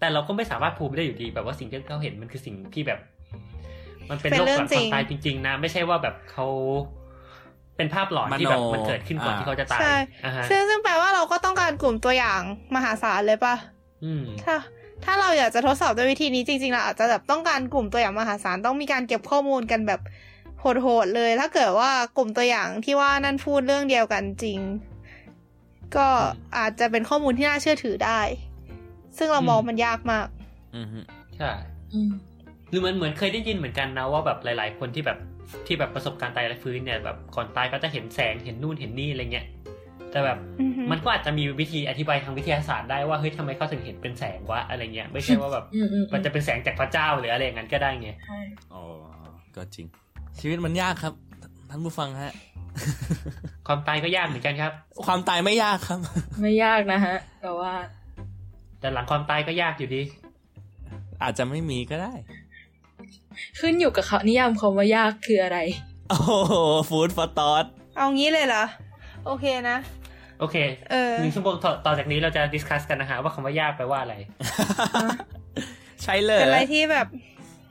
แต่เราก็ไม่สามารถพูดได้อยู่ดีแบบว่าสิ่งที่เขาเห็นมันคือสิ่งที่แบบ มันเป็นเป็นโลกเรื่หอลังงจคริวางมตายจริง ๆ นะ ไม่ใช่ว่าแบบเขาเป็นภาพหลอนที่แบบมโนมันเกิดขึ้นก่อนอ่าที่เขาจะตายใช่อ่าฮะซึ่งซึ่งแปลว่าเราก็ต้องการกลุ่มตัวอย่างมหาศาลเลยปะอืมถ้า ถ้าเราอยากจะทดสอบด้วยวิธีนี้จริงๆเราอาจจะแบบต้องการกลุ่มตัวอย่างมหาศาลต้องมีการเก็บข้อมูลกันแบบโหดๆเลย ถ้าเกิดว่ากลุ่มตัวอย่างที่ว่านั่นพูดเรื่องเดียวกันจริง ก็อาจจะเป็นข้อมูลที่น่าเชื่อถือได้ ซึ่งเรามองมันยากมาก อือฮึใช่อืม หรือเหมือนเหมือนเคยได้ยินเหมือนกันนะว่าแบบหลาย ๆ คนที่แบบที่แบบประสบการณ์ตายและฟื้นเนี่ยแบบก่อนตายก็จะเห็นแสงเห็นนู่นเห็นนี่อะไรเงี้ยแต่แบบอือฮึมันก็อาจจะมีวิธีอธิบายทางวิทยาศาสตร์ได้ว่าเฮ้ยทำไมเขาถึงเห็นเป็นแสงวะอะไรเงี้ยไม่ใช่ว่าแบบอืมอืมมันจะเป็นแสงจากพระเจ้าหรืออะไรอย่างนั้นก็ได้ไงใช่อ๋อก็จริง ชีวิตมันยากครับ ท่านผู้ฟังฮะ ความตายก็ยากเหมือนกันครับ ความตายไม่ยากครับ ไม่ยากนะฮะ แต่ว่า แต่หลังความตายก็ยากอยู่ดี อาจจะไม่มีก็ได้ ขึ้นอยู่กับเขานิยามคำว่ายากคืออะไร โอ้โห food for thoughtเอางี้เลยเหรอ โอเคนะ โอเคเออหนึ่งชั่วโมงต่อต่อจากนี้เราจะ discuss กันนะฮะว่าคำว่ายากแปลว่าอะไร ใช่เลยเป็นอะไรที่แบบ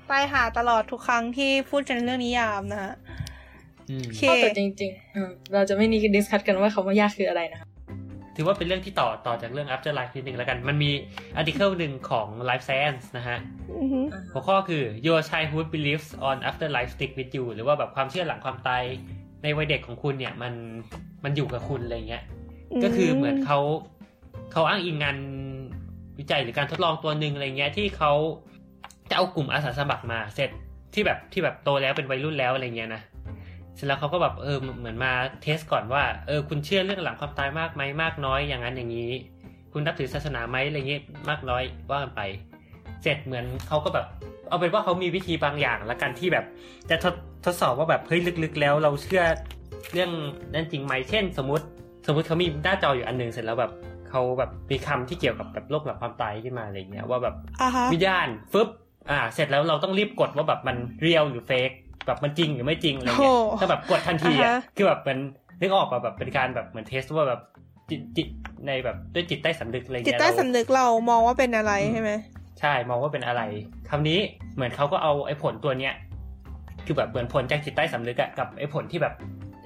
ตายหาตลอดทุกครั้งที่พูดกันเรื่องนิยามนะฮะอืมโอเคแต่จริงๆเออเราจะไม่นีกัน discuss กันว่าคำว่ายากคืออะไรนะคะ ถือว่าเป็นเรื่องที่ต่อต่อจากเรื่อง after life นิดนึงแล้วกัน มันมี article หนึ่งของ life science นะฮะอือฮึหัวข้อคือ your childhood beliefs on afterlife stick with you หรือว่าแบบความเชื่อหลังความตายในวัยเด็กของคุณเนี่ยมันมันอยู่กับคุณอะไรเงี้ย ก็คือเหมือนเขาเขาอ้างอิงงานวิจัยหรือการทดลองตัวหนึ่งอะไรเงี้ยที่เขาจะเอากลุ่มอาสาสมัครมาเสร็จที่แบบที่แบบโตแล้วเป็นวัยรุ่นแล้วอะไรเงี้ยนะ เสร็จแล้วเขาก็แบบเออเหมือนมาเทสก่อนว่าเออคุณเชื่อเรื่องหลังความตายมากไหมมากน้อยอย่างนั้นอย่างนี้ คุณนับถือศาสนาไหมอะไรเงี้ยมากน้อยว่ากันไป เสร็จเหมือนเขาก็แบบเอาเป็นว่าเขามีวิธีบางอย่างละกันที่แบบ จะทดทดสอบว่าแบบเฮ้ยลึกๆ แล้วเราเชื่อเรื่องนั้นจริงไหมเช่น สมมติ สมมติเขามีหน้าจออยู่อันหนึ่งเสร็จแล้วแบบเขาแบบมีคำที่เกี่ยวกับแบบโลกหลังความตายขึ้นมาอะไรเงี้ยว่าแบบอ่าฮะวิญญาณฟึบอ่า เสร็จแล้วเราต้องรีบกดว่าแบบมันเรียลหรือเฟก แบบมันจริงหรือไม่จริงอะไรเงี้ยโอ้ถ้าแบบกดทันทีอะอ่าฮะคือแบบมันนึกออกป่ะแบบเป็นการแบบเหมือนเทสว่าแบบจิตจิตในแบบด้วยจิตใต้สำนึกอะไรเงี้ยจิตใต้เราสำนึกเรามองว่าเป็นอะไรใช่ไหมใช่มองว่าเป็นอะไรคำนี้เหมือนเขาก็เอาไอ้ผลตัวเนี้ยคือแบบเหมือนผลจากจิตใต้สำนึกอะกับไอ้ผลที่แบบ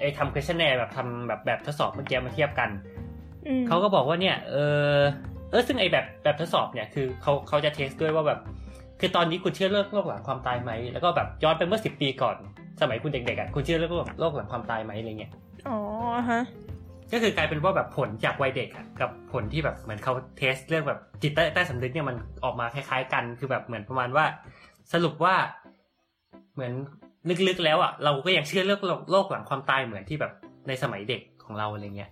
ไอ้ทำ questionnaire แบบทำแบบแบบทดสอบเมื่อกี้มาเทียบกันอืมเขาก็บอกว่าเนี่ย เออเออซึ่งไอ้แบบแบบทดสอบเนี่ยคือเขาเขาจะเทสด้วยว่าแบบ คือตอนนี้คุณเชื่อเรื่องโลกหลังความตายไหม แล้วก็แบบย้อนไปเมื่อสิบปีก่อน สมัยคุณเด็กๆอะคุณเชื่อเรื่องโลกโลกหลังความตายไหมอะไรเงี้ย อ๋อฮะ ก็คือกลายเป็นว่าแบบผลจากวัยเด็กอะกับผลที่แบบเหมือนเขาเทสเรื่องแบบจิตใต้ใต้สำนึกเนี่ยมันออกมาคล้ายๆกัน คือแบบเหมือนประมาณว่า สรุปว่าเหมือนลึกๆแล้วอะเราก็ยังเชื่อเรื่องโลกโลกหลังความตายเหมือนที่แบบในสมัยเด็กของเราอะไรเงี้ย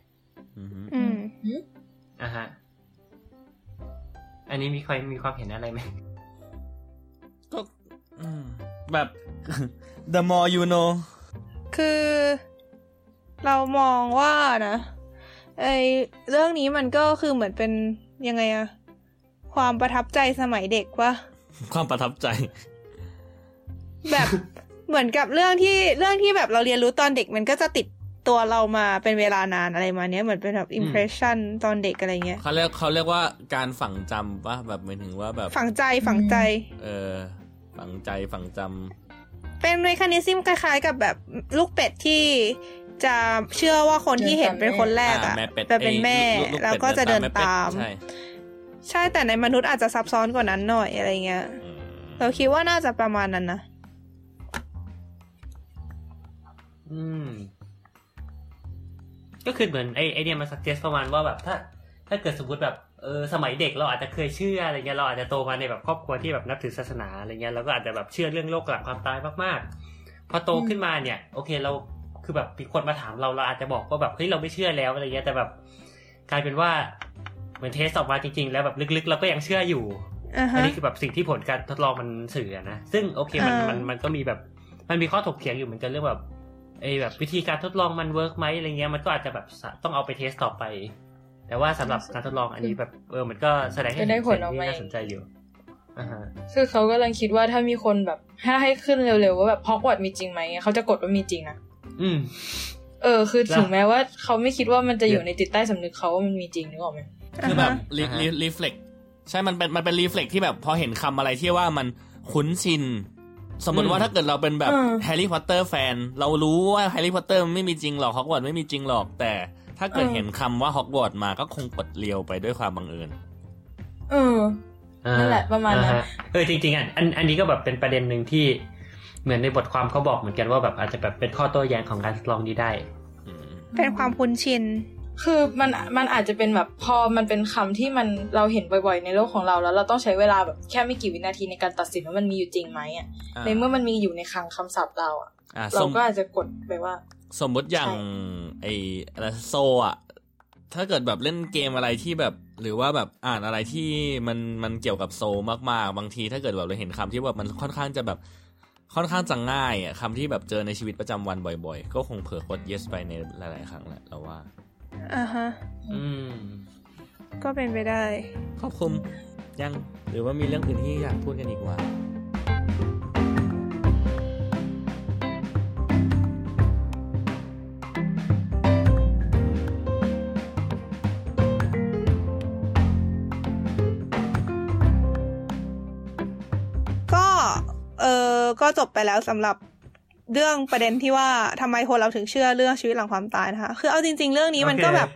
อือฮึอืมอะฮะ อันนี้มีใครมีความเห็นอะไรไหมก็อืม แบบ the more you know คือ เรามองว่านะไอเรื่องนี้มันก็คือเหมือนเป็นยังไงอะความประทับใจสมัยเด็กวะความประทับใจ แบบเหมือนกับเรื่องที่เรื่องที่แบบเราเรียนรู้ตอนเด็กมันก็จะติดตัวเรามาเป็นเวลานานอะไรมาเนี้ยเหมือนเป็นแบบ impression ตอนเด็กอะไรเงี้ยเขาเรียกเขาเรียกว่าการฝังจำว่าแบบหมายถึงว่าแบบ ฝังใจฝังใจ เออ ฝังใจฝังจเป็นเมคานิซึมคล้ายๆ กับแบบลูกเป็ดที่จะเชื่อว่าคนที่เห็นเป็นคนแรำกอะแม่เป็ดจะเป็นแม่อ้ลูกแล้วเป็ก็จะเดินแม่เป็ตามใช่ใช่แต่ในมนุษย์อาจจะซับซ้อนกว่านั้นหน่อยอะไรเงี้ยอืมเราคิดว่าน่าจะประมาณนั้นนะอืม ก็คือเหมือนไอ้ไอเนี่ยมันสักเจสประมาณว่าแบบถ้า ถ้าเกิดสมมติแบบ เออสมัยเด็กเราอาจจะเคยเชื่ออะไรเงี้ยเราอาจจะโตมาในแบบครอบครัวที่แบบนับถือศาสนาอะไรเงี้ยเราก็อาจจะแบบเชื่อเรื่องโลกหลังความตายมากๆ พอโตขึ้นมาเนี่ย โอเคเราคือแบบมีคนมาถามเราเราอาจจะบอกว่าแบบเฮ้ยเราไม่เชื่อแล้วอะไรเงี้ยแต่แบบกลายเป็นว่าเหมือน test ออกมาจริง ๆ แล้วแบบลึกๆเราก็ยังเชื่ออยู่อ่าอันฮะนี้คือแบบสิ่งที่ผลการทดลองมันสื่ออะนะซึ่งโอเคมันอ่ามัมันมันก็มีแบบมันมีข้อถกเถียงอยู่เหมือนกันเรื่องแบบไอ้แบบวิธีการทดลองมัน work ไหมอะไรเงี้ยมันก็อาจจะแบบสะต้องเอาไป test ต่อไป แต่ว่าสำหรับการทดลองอันนี้แบบเออมันก็แสดงให้จะเห็นได้ผลออกที่มาน่าสนใจอยู่อ่าฮะคือเขากำลังคิดว่าถ้ามีคนแบบถ้าให้ขึ้นเร็วๆว่าแบบฮอกวอตส์มีจริงไหมเขาจะกดว่ามีจริงนะอืม เออ คือแล้วถึงแม้ว่าเขาไม่คิดว่ามันจะอยู่ในจิตใต้สำนึกเขาว่ามันมีจริงนึกออกไหมคือแบบอ่าฮะ re อ่าฮะ re reflex ใช่มันเป็นมันเป็น reflex ที่แบบพอเห็นคำอะไรที่ว่ามันคุ้นชิน สมมติว่าถ้าเกิดเราเป็นแบบแฮร์รี่พอตเตอร์แฟน เรารู้ว่าแฮร์รี่พอตเตอร์ไม่มีจริงหรอกฮอกวอตส์ไม่มีจริงหรอกแต่ ถ้าเกิดเห็นคำว่าฮอกวอตส์มาก็คงกดเลียวไปด้วยความบังเอิญเออนั่นแหละประมาณนั้นอ่ฮเออจริง ๆอะอันอันนี้ก็แบบเป็นประเด็นหนึ่งที่เหมือนในบทความเขาบอกเหมือนกันว่าแบบอาจจะแบบเป็นข้อโต้แย้งของการทดลองนี้ได้อืมเป็นความคุ้นชินคือมันมันอาจจะเป็นแบบพอมันเป็นคำที่มันเราเห็นบ่อยๆ ในโลกของเราแล้วเราต้องใช้เวลาแบบแค่ไม่กี่วินาทีในการตัดสินว่ามันมีอยู่จริงไหมอะอ่าในเมื่อมันมีอยู่ในคลังคำศัพท์เราอะอ่าเราสมก็อาจจะกดไปว่า สมมติอย่างใช่ไออะไรโซอะถ้าเกิดแบบเล่นเกมอะไรที่แบบ หรือว่าแบบอ่านอะไรที่มันมันเกี่ยวกับโซมากๆ บางที ถ้าเกิดแบบเราเห็นคำที่แบบมันค่อนข้างจะแบบค่อนข้างจะง่ายอะคำที่แบบเจอในชีวิตประจำวันบ่อยๆ ก็คงเผลอกด yes ไปในหลายๆ ครั้งแหละเราว่าอ่าฮะอืม ก็เป็นไปได้ครอบคลุมยังหรือว่ามีเรื่องอื่นที่อยากพูดกันอีกว่า จบไปแล้วสำหรับเรื่องประเด็นที่ว่าทำไมคนเราถึงเชื่อเรื่องชีวิตหลังความตายนะคะคือเอาจริง ๆ เรื่องนี้มันโอเคก็แบบ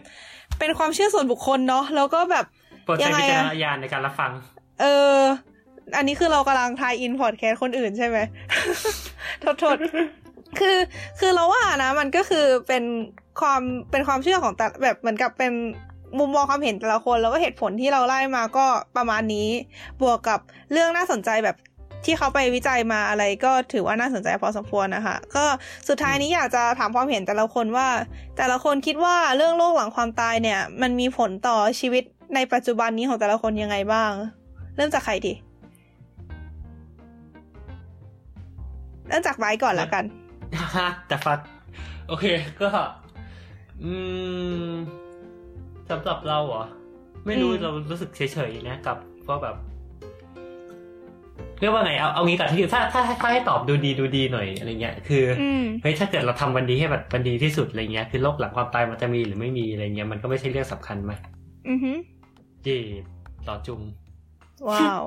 เป็นความเชื่อส่วนบุคคลเนาะแล้วก็แบบโปรดยัใช้งไงวิจารอะณญาณในการรับฟัง เออ อันนี้คือเรากำลังทายอินพอดแคสต์คนอื่นใช่ไหมโทษโทษคือคือเราว่านะ มันก็คือเป็นความเป็นความเชื่อของแต่แบบเหมือนกับเป็นมุมมองความเห็นแต่ละคน แล้วก็เหตุผลที่เราไล่มาก็ประมาณนี้ บวกกับเรื่องน่าสนใจแบบ ที่เขาไปวิจัยมาอะไรก็ถือว่าน่าสนใจพอสมควรนะคะ ก็สุดท้ายนี้อยากจะถามความเห็นแต่ละคนว่า แต่ละคนคิดว่าเรื่องโลกหลังความตายเนี่ย มันมีผลต่อชีวิตในปัจจุบันนี้ของแต่ละคนยังไงบ้าง เริ่มจากใครดีเริ่มจากไบร์ทก่อนละกันแต่ฟัดโอเคก็ อืมสำหรับเราเหรอไม่รู้อืมเรารู้สึกเฉยๆนะกับเพราะแบบ เรียกว่าไงเอาเอางี้ก่อนที่ถ้าถ้าถ้าให้ตอบดูดีดูดีหน่อยอะไรเงี้ยคือออืมเฮ้ยถ้าเกิดเราทำวันดีให้แบบวันดีที่สุดอะไรเงี้ยคือโลกหลังความตายมันจะมีหรือไม่มีอะไรเงี้ยมันก็ไม่ใช่เรื่องสำคัญไหมอือหือจีต่อจุงว้าว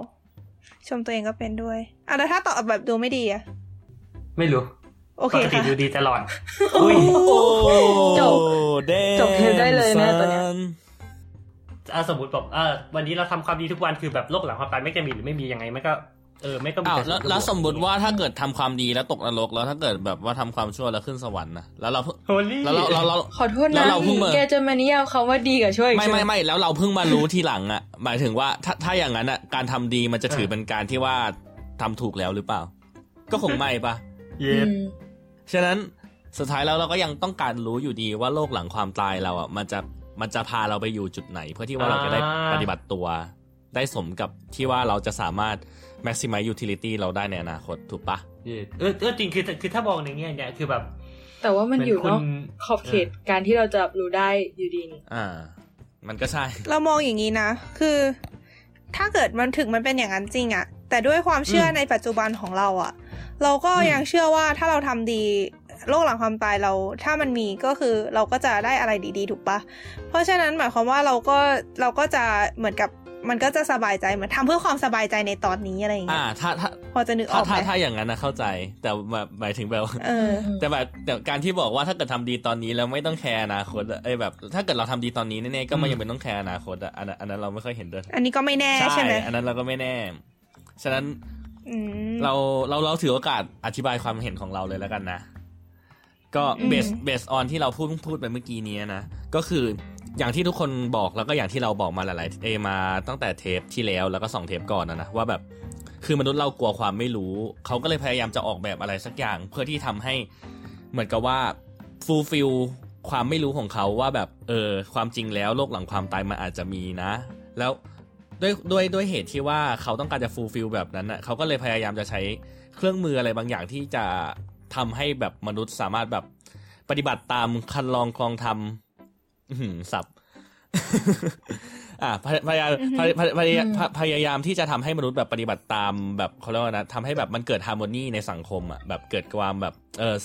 ชมตัวเองก็เป็นด้วยอะแล้วถ้าตอบแบบดูไม่ดีอะไม่รู้โอเคปกติค่ะดูดีตลอดอุ้ยจบเด้จบเทปได้เลยเนี่ยตอนเนี้ยอะสมมติบอกเออวันนี้เราทำความดีทุกวันคือแบบโลกหลังความตายไม่จะมีหรือไม่มียังไงมันก็ เออไม่ก็มีอ้าวแต่แล้วส่นแล้วบกสมมติว่าถ้าเกิดทำความดีแล้วตกนรกแล้วถ้าเกิดแบบว่าทำความชั่วแล้วขึ้นสวรรค์นะแล้วเราเพิ่งโฮลี่แล้วเราเราเราขอโทษแล้นะวเราเพิ่งมาแกจะมานิยามคำว่าดีกับช่วยอีกไม่ใช่หไม่ไม่แล้วเราเพิ่งมารู้ทีหลังอะ หมายถึงว่าถ้าถ้าอย่างนั้นอะการทำดีมันจะถือเป็นการที่ว่าทำถูกแล้วหรือเปล่า ก็คงไม่ปะเย็อืบมฉะนั้นสุดท้ายแล้วเราก็ยังต้องการรู้อยู่ดีว่าโลกหลังความตายเราอะมันจะมันจะพาเราไปอยู่จุดไหน เพื่อที่ว่าเราจะได้ปฏิบัติตัว ได้สมกับที่ว่าเราจะสามารถ maximize utility เราได้ในอนาคตถูกปะเย็บเออเออจริงคือคือถ้ามองในแง่เนี้ยคือแบบ แต่ว่ามันอยู่เหมืนอนอกคุณขอบเขตการที่เราจะรับรู้ได้อยู่ดีนี่อ่า มันก็ใช่ เรามองอย่างนี้นะ คือ ถ้าเกิดมันถึงมันเป็นอย่างนั้นจริงอะแต่ด้วยความเชื่ออมในปัจจุบันของเราอะเราก็อืมยังเชื่อว่าถ้าเราทำดีโลกหลังความตายเรา ถ้ามันมีก็คือเราก็จะได้อะไรดีๆ ถูกปะเพราะฉะนั้นหมายความว่าเราก็เราก็จะเหมือนกับ มันก็จะสบายใจเหมือนทำเพื่อความสบายใจในตอนนี้อะไรอย่างเงี้อ่ายถ้าถ้าพอจะนึกอถ้าอกไหถ้ามถ้าอย่างนั้นนะเข้าใจ แต่แบบหมายถึงแบบเออแต่แบบแต่การที่บอกว่าถ้าเกิดทำดีตอนนี้แล้วไม่ต้องแคร์อนาคตอะเอ้ยแบบ ถ้าเกิดเราทำดีตอนนี้แน่ๆก็ไม่อืมยังเป็นต้องแคร์อนาคตอะอันนั้นอันนั้นเราไม่ค่อยเห็นด้วยอันนี้ก็ไม่แน่ใช่ไหมอันนั้นเราก็ไม่แน่ ฉะนั้นอืมเราเราเราถือโอกาสอธิบายความเห็นของเราเลยแล้วกันนะ ก็อืม base base on ที่เราพูดพูดไปเมื่อกี้นี้นะก็คือ อย่างที่ทุกคนบอกแล้วก็อย่างที่เราบอกมาหลายๆเอมาตั้งแต่เทปที่แล้วแล้วก็สองเทปก่อนนะนะว่าแบบคือมนุษย์เรากลัวความไม่รู้ เขาก็เลยพยายามจะออกแบบอะไรสักอย่าง เพื่อที่ทำให้เหมือนกับว่า fulfill ความไม่รู้ของเขาว่าแบบเออความจริงแล้วโลกหลังความตายมันอาจจะมีนะ แล้วด้วยด้วยด้วยเหตุที่ว่าเขาต้องการจะ fulfill แบบนั้นนะเขาก็เลยพยายามจะใช้เครื่องมืออะไรบางอย่างที่จะทำให้แบบมนุษย์สามารถแบบปฏิบัติตามครรลองคลองธรรม สับอ่าพยพยายามพยพยพยพยพยายามที่จะทำให้มนุษย์แบบปฏิบัติตามแบบเขาเรียกว่านะทำให้แบบมันเกิด harmony ในสังคมอะแบบเกิดความแบบเออ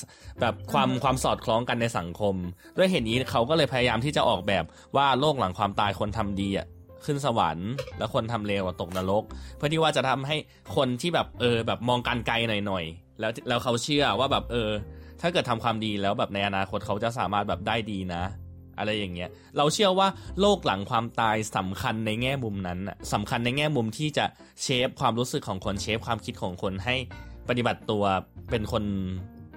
แบบความความสอดคล้องกันในสังคม ด้วยเหตุนี้เขาก็เลยพยายามที่จะออกแบบว่าโลกหลังความตายคนทำดีอะขึ้นสวรรค์ แล้วคนทำเลวอะตกนรก เพื่อที่ว่าจะทำให้คนที่แบบเออแบบมองการไกลหน่อยๆแล้วแล้วเขาเชื่อว่าแบบเออ ถ้าเกิดทำความดีแล้วแบบในอนาคตเขาจะสามารถแบบได้ดีนะ อะไรอย่างเงี้ยเราเชื่อว่าโลกหลังความตายสำคัญในแง่มุมนั้นน่ะสำคัญในแง่มุมที่จะเชฟความรู้สึกของคนเชฟความคิดของคนให้ปฏิบัติตัวเป็นคน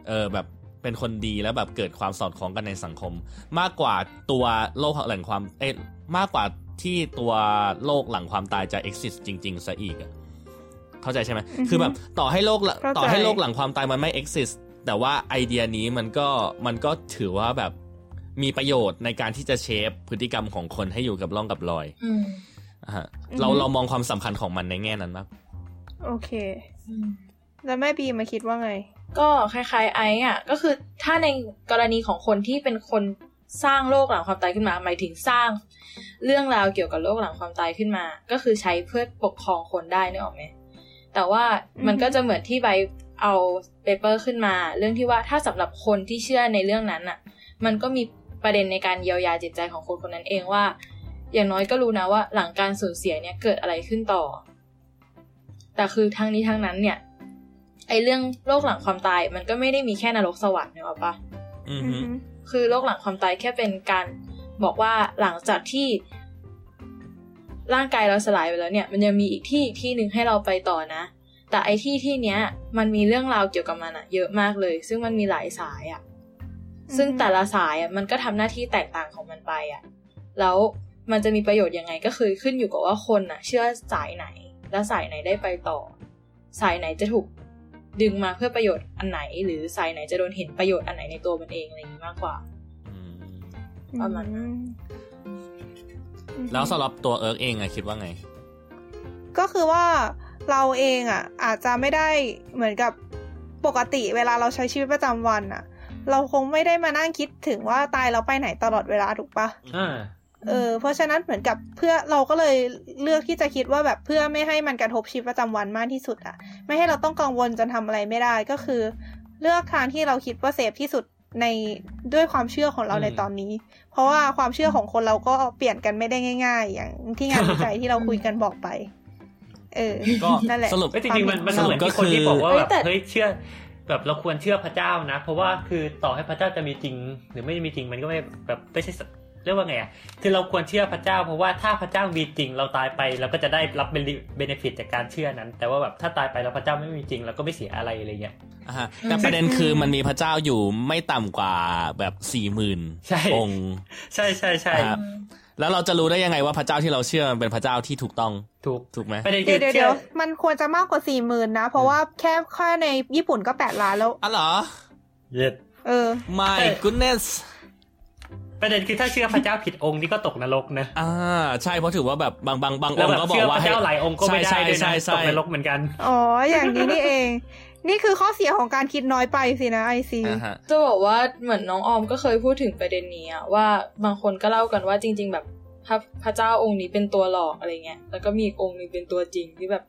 เออแบบเป็นคนดีแล้วแบบเกิดความสอดคล้องกันในสังคม มากกว่าตัวโลกหลังความเอ๊ะมากกว่าที่ตัวโลกหลังความตายจะ exist จริง ๆซะอีกอะเข้าใจใช่ไหมอือฮึคือแบบต่อให้โลกละเข้าใจต่อให้โลกหลังความตายมันไม่ exist แต่ว่าไอเดียนี้มันก็มันก็ถือว่าแบบ มีประโยชน์ในการที่จะเชฟพฤติกรรมของคนให้อยู่กับร่องกับรอยอืมอะฮะเราเรามองความสำคัญของมันในแง่นั้นมากโอเคอืมแล้วแม่บีมาคิดว่าไง ก็คล้ายๆไอ้อะก็คือถ้าในกรณีของคนที่เป็นคนสร้างโลกหลังความตายขึ้นมาหมายถึงสร้าง เรื่องราวเกี่ยวกับโลกหลังความตายขึ้นมา ก็คือใช้เพื่อปกครองคนได้นึกออกไหมแต่ว่ามันก็จะเหมือนที่ใบเอาเปเปอร์ขึ้นมา เรื่องที่ว่าถ้าสำหรับคนที่เชื่อในเรื่องนั้นอะมันก็มี ประเด็นในการเยียวยาจิตใจของคนคนนั้นเองว่า อย่างน้อยก็รู้นะว่าหลังการสูญเสียเนี่ยเกิดอะไรขึ้นต่อ แต่คือทั้งนี้ทั้งนั้นเนี่ยไอเรื่องโลกหลังความตายมันก็ไม่ได้มีแค่นรกสวรรค์เนี่ยหรอปะอืออืฮึอฮึคือโลกหลังความตายแค่เป็นการบอกว่าหลังจากที่ร่างกายเราสลายไปแล้วเนี่ย มันยังมีอีกที่อีกที่หนึ่งให้เราไปต่อนะ แต่ไอที่ที่เนี้ย มันมีเรื่องราวเกี่ยวกับมันอะเยอะมากเลย ซึ่งมันมีหลายสายอะ ซึ่งแต่ละสายอะมันก็ทำหน้าที่แตกต่างของมันไปอะแล้วมันจะมีประโยชน์ยังไงก็คือขึ้นอยู่กับว่าคนอะเชื่อสายไหน และสายไหนได้ไปต่อ สายไหนจะถูกดึงมาเพื่อประโยชน์อันไหน หรือสายไหนจะโดนเห็นประโยชน์อันไหนในตัวมันเองอะไรอย่างนี้มากกว่าอืมประมาณนั้นอืมแล้วสำหรับตัวเอิร์กเองอะคิดว่าไง ก็คือว่าเราเองอะอาจจะไม่ได้เหมือนกับปกติเวลาเราใช้ชีวิตประจำวันอะ เราคงไม่ได้มานั่งคิดถึงว่าตายแล้วไปไหนตลอดเวลาถูกปะอ่าเออเพราะฉะนั้นเหมือนกับเพื่อเราก็เลยเลือกที่จะคิดว่าแบบเพื่อไม่ให้มันกระทบชีวิตประจำวันมากที่สุดอะไม่ให้เราต้องกังวลจนทำอะไรไม่ได้ก็คือ เลือกทางที่เราคิดว่าเซฟที่สุดในด้วยความเชื่อของเราอืมในตอนนี้ เพราะว่าความเชื่อของคนเราก็เปลี่ยนกันไม่ได้ง่าย ๆ อย่างที่งานวิจัยที่เราคุยกันบอกไป เออก็นั่นแหละสรุปเอ้ยจริงๆมันมันสรุเหปมือนก็ที่คนที่คือบอกว่าแบบเอ้ยแต่เฮ้ยเชื่อ แบบเราควรเชื่อพระเจ้านะ เพราะว่าคือต่อให้พระเจ้าจะมีจริง หรือไม่มีจริงมันก็ไม่แบบไม่ใช่สเรียกว่าไงอะคือเราควรเชื่อพระเจ้า เพราะว่าถ้าพระเจ้ามีจริง เราตายไปเราก็จะได้รับเบนฟิตจากการเชื่อนั้น แต่ว่าแบบถ้าตายไปแล้วพระเจ้าไม่มีจริงเราก็ไม่เสียอะไรอะไรเงี้ยอ่าฮะแต่ประเด็นคือมันมีพระเจ้าอยู่ไม่ต่ำกว่าแบบสี่หมื่นใช่องค์ใช่ใช่ใช่ครับ แล้วเราจะรู้ได้ยังไงว่าพระเจ้าที่เราเชื่อมันเป็นพระเจ้าที่ถูกต้องถูกถูกไหมประเด็นเดี๋คืยวอเดี๋ยวเชื่เดี๋อยวมันควรจะมากกว่าสี่หมื่นนะ เพราะว่าแค่แค่ในญี่ปุ่นก็แปดล้านแล้วอ๋อเหรอเย็ดเออ my แต่ goodness ประเด็นคือถ้าเชื่อพระเจ้าผิดองค์นี่ก็ตกนรกนะ อ่า ใช่เพราะถือว่าแบบบางบางบางอแล้วงแบค์บก็บอเชื่กอว่าพระให้เจ้าหลายองค์ก็ไม่ได้ใช่ด้วยใช่นะใช่ตกนรกเหมือนกัน อ๋อ อย่างนี้นี่เอง นี่คือข้อเสียของการคิดน้อยไปสินะไอซีอ่าฮะจะบอกว่าเหมือนน้องออมก็เคยพูดถึงประเด็นนี้อะว่าบางคนก็เล่ากันว่าจริง ๆ แบบพระพระเจ้าองค์นี้เป็นตัวหลอกอะไรเงี้ยแล้วก็มีอีกองค์หนึงเป็นตัวจริงที่แบบ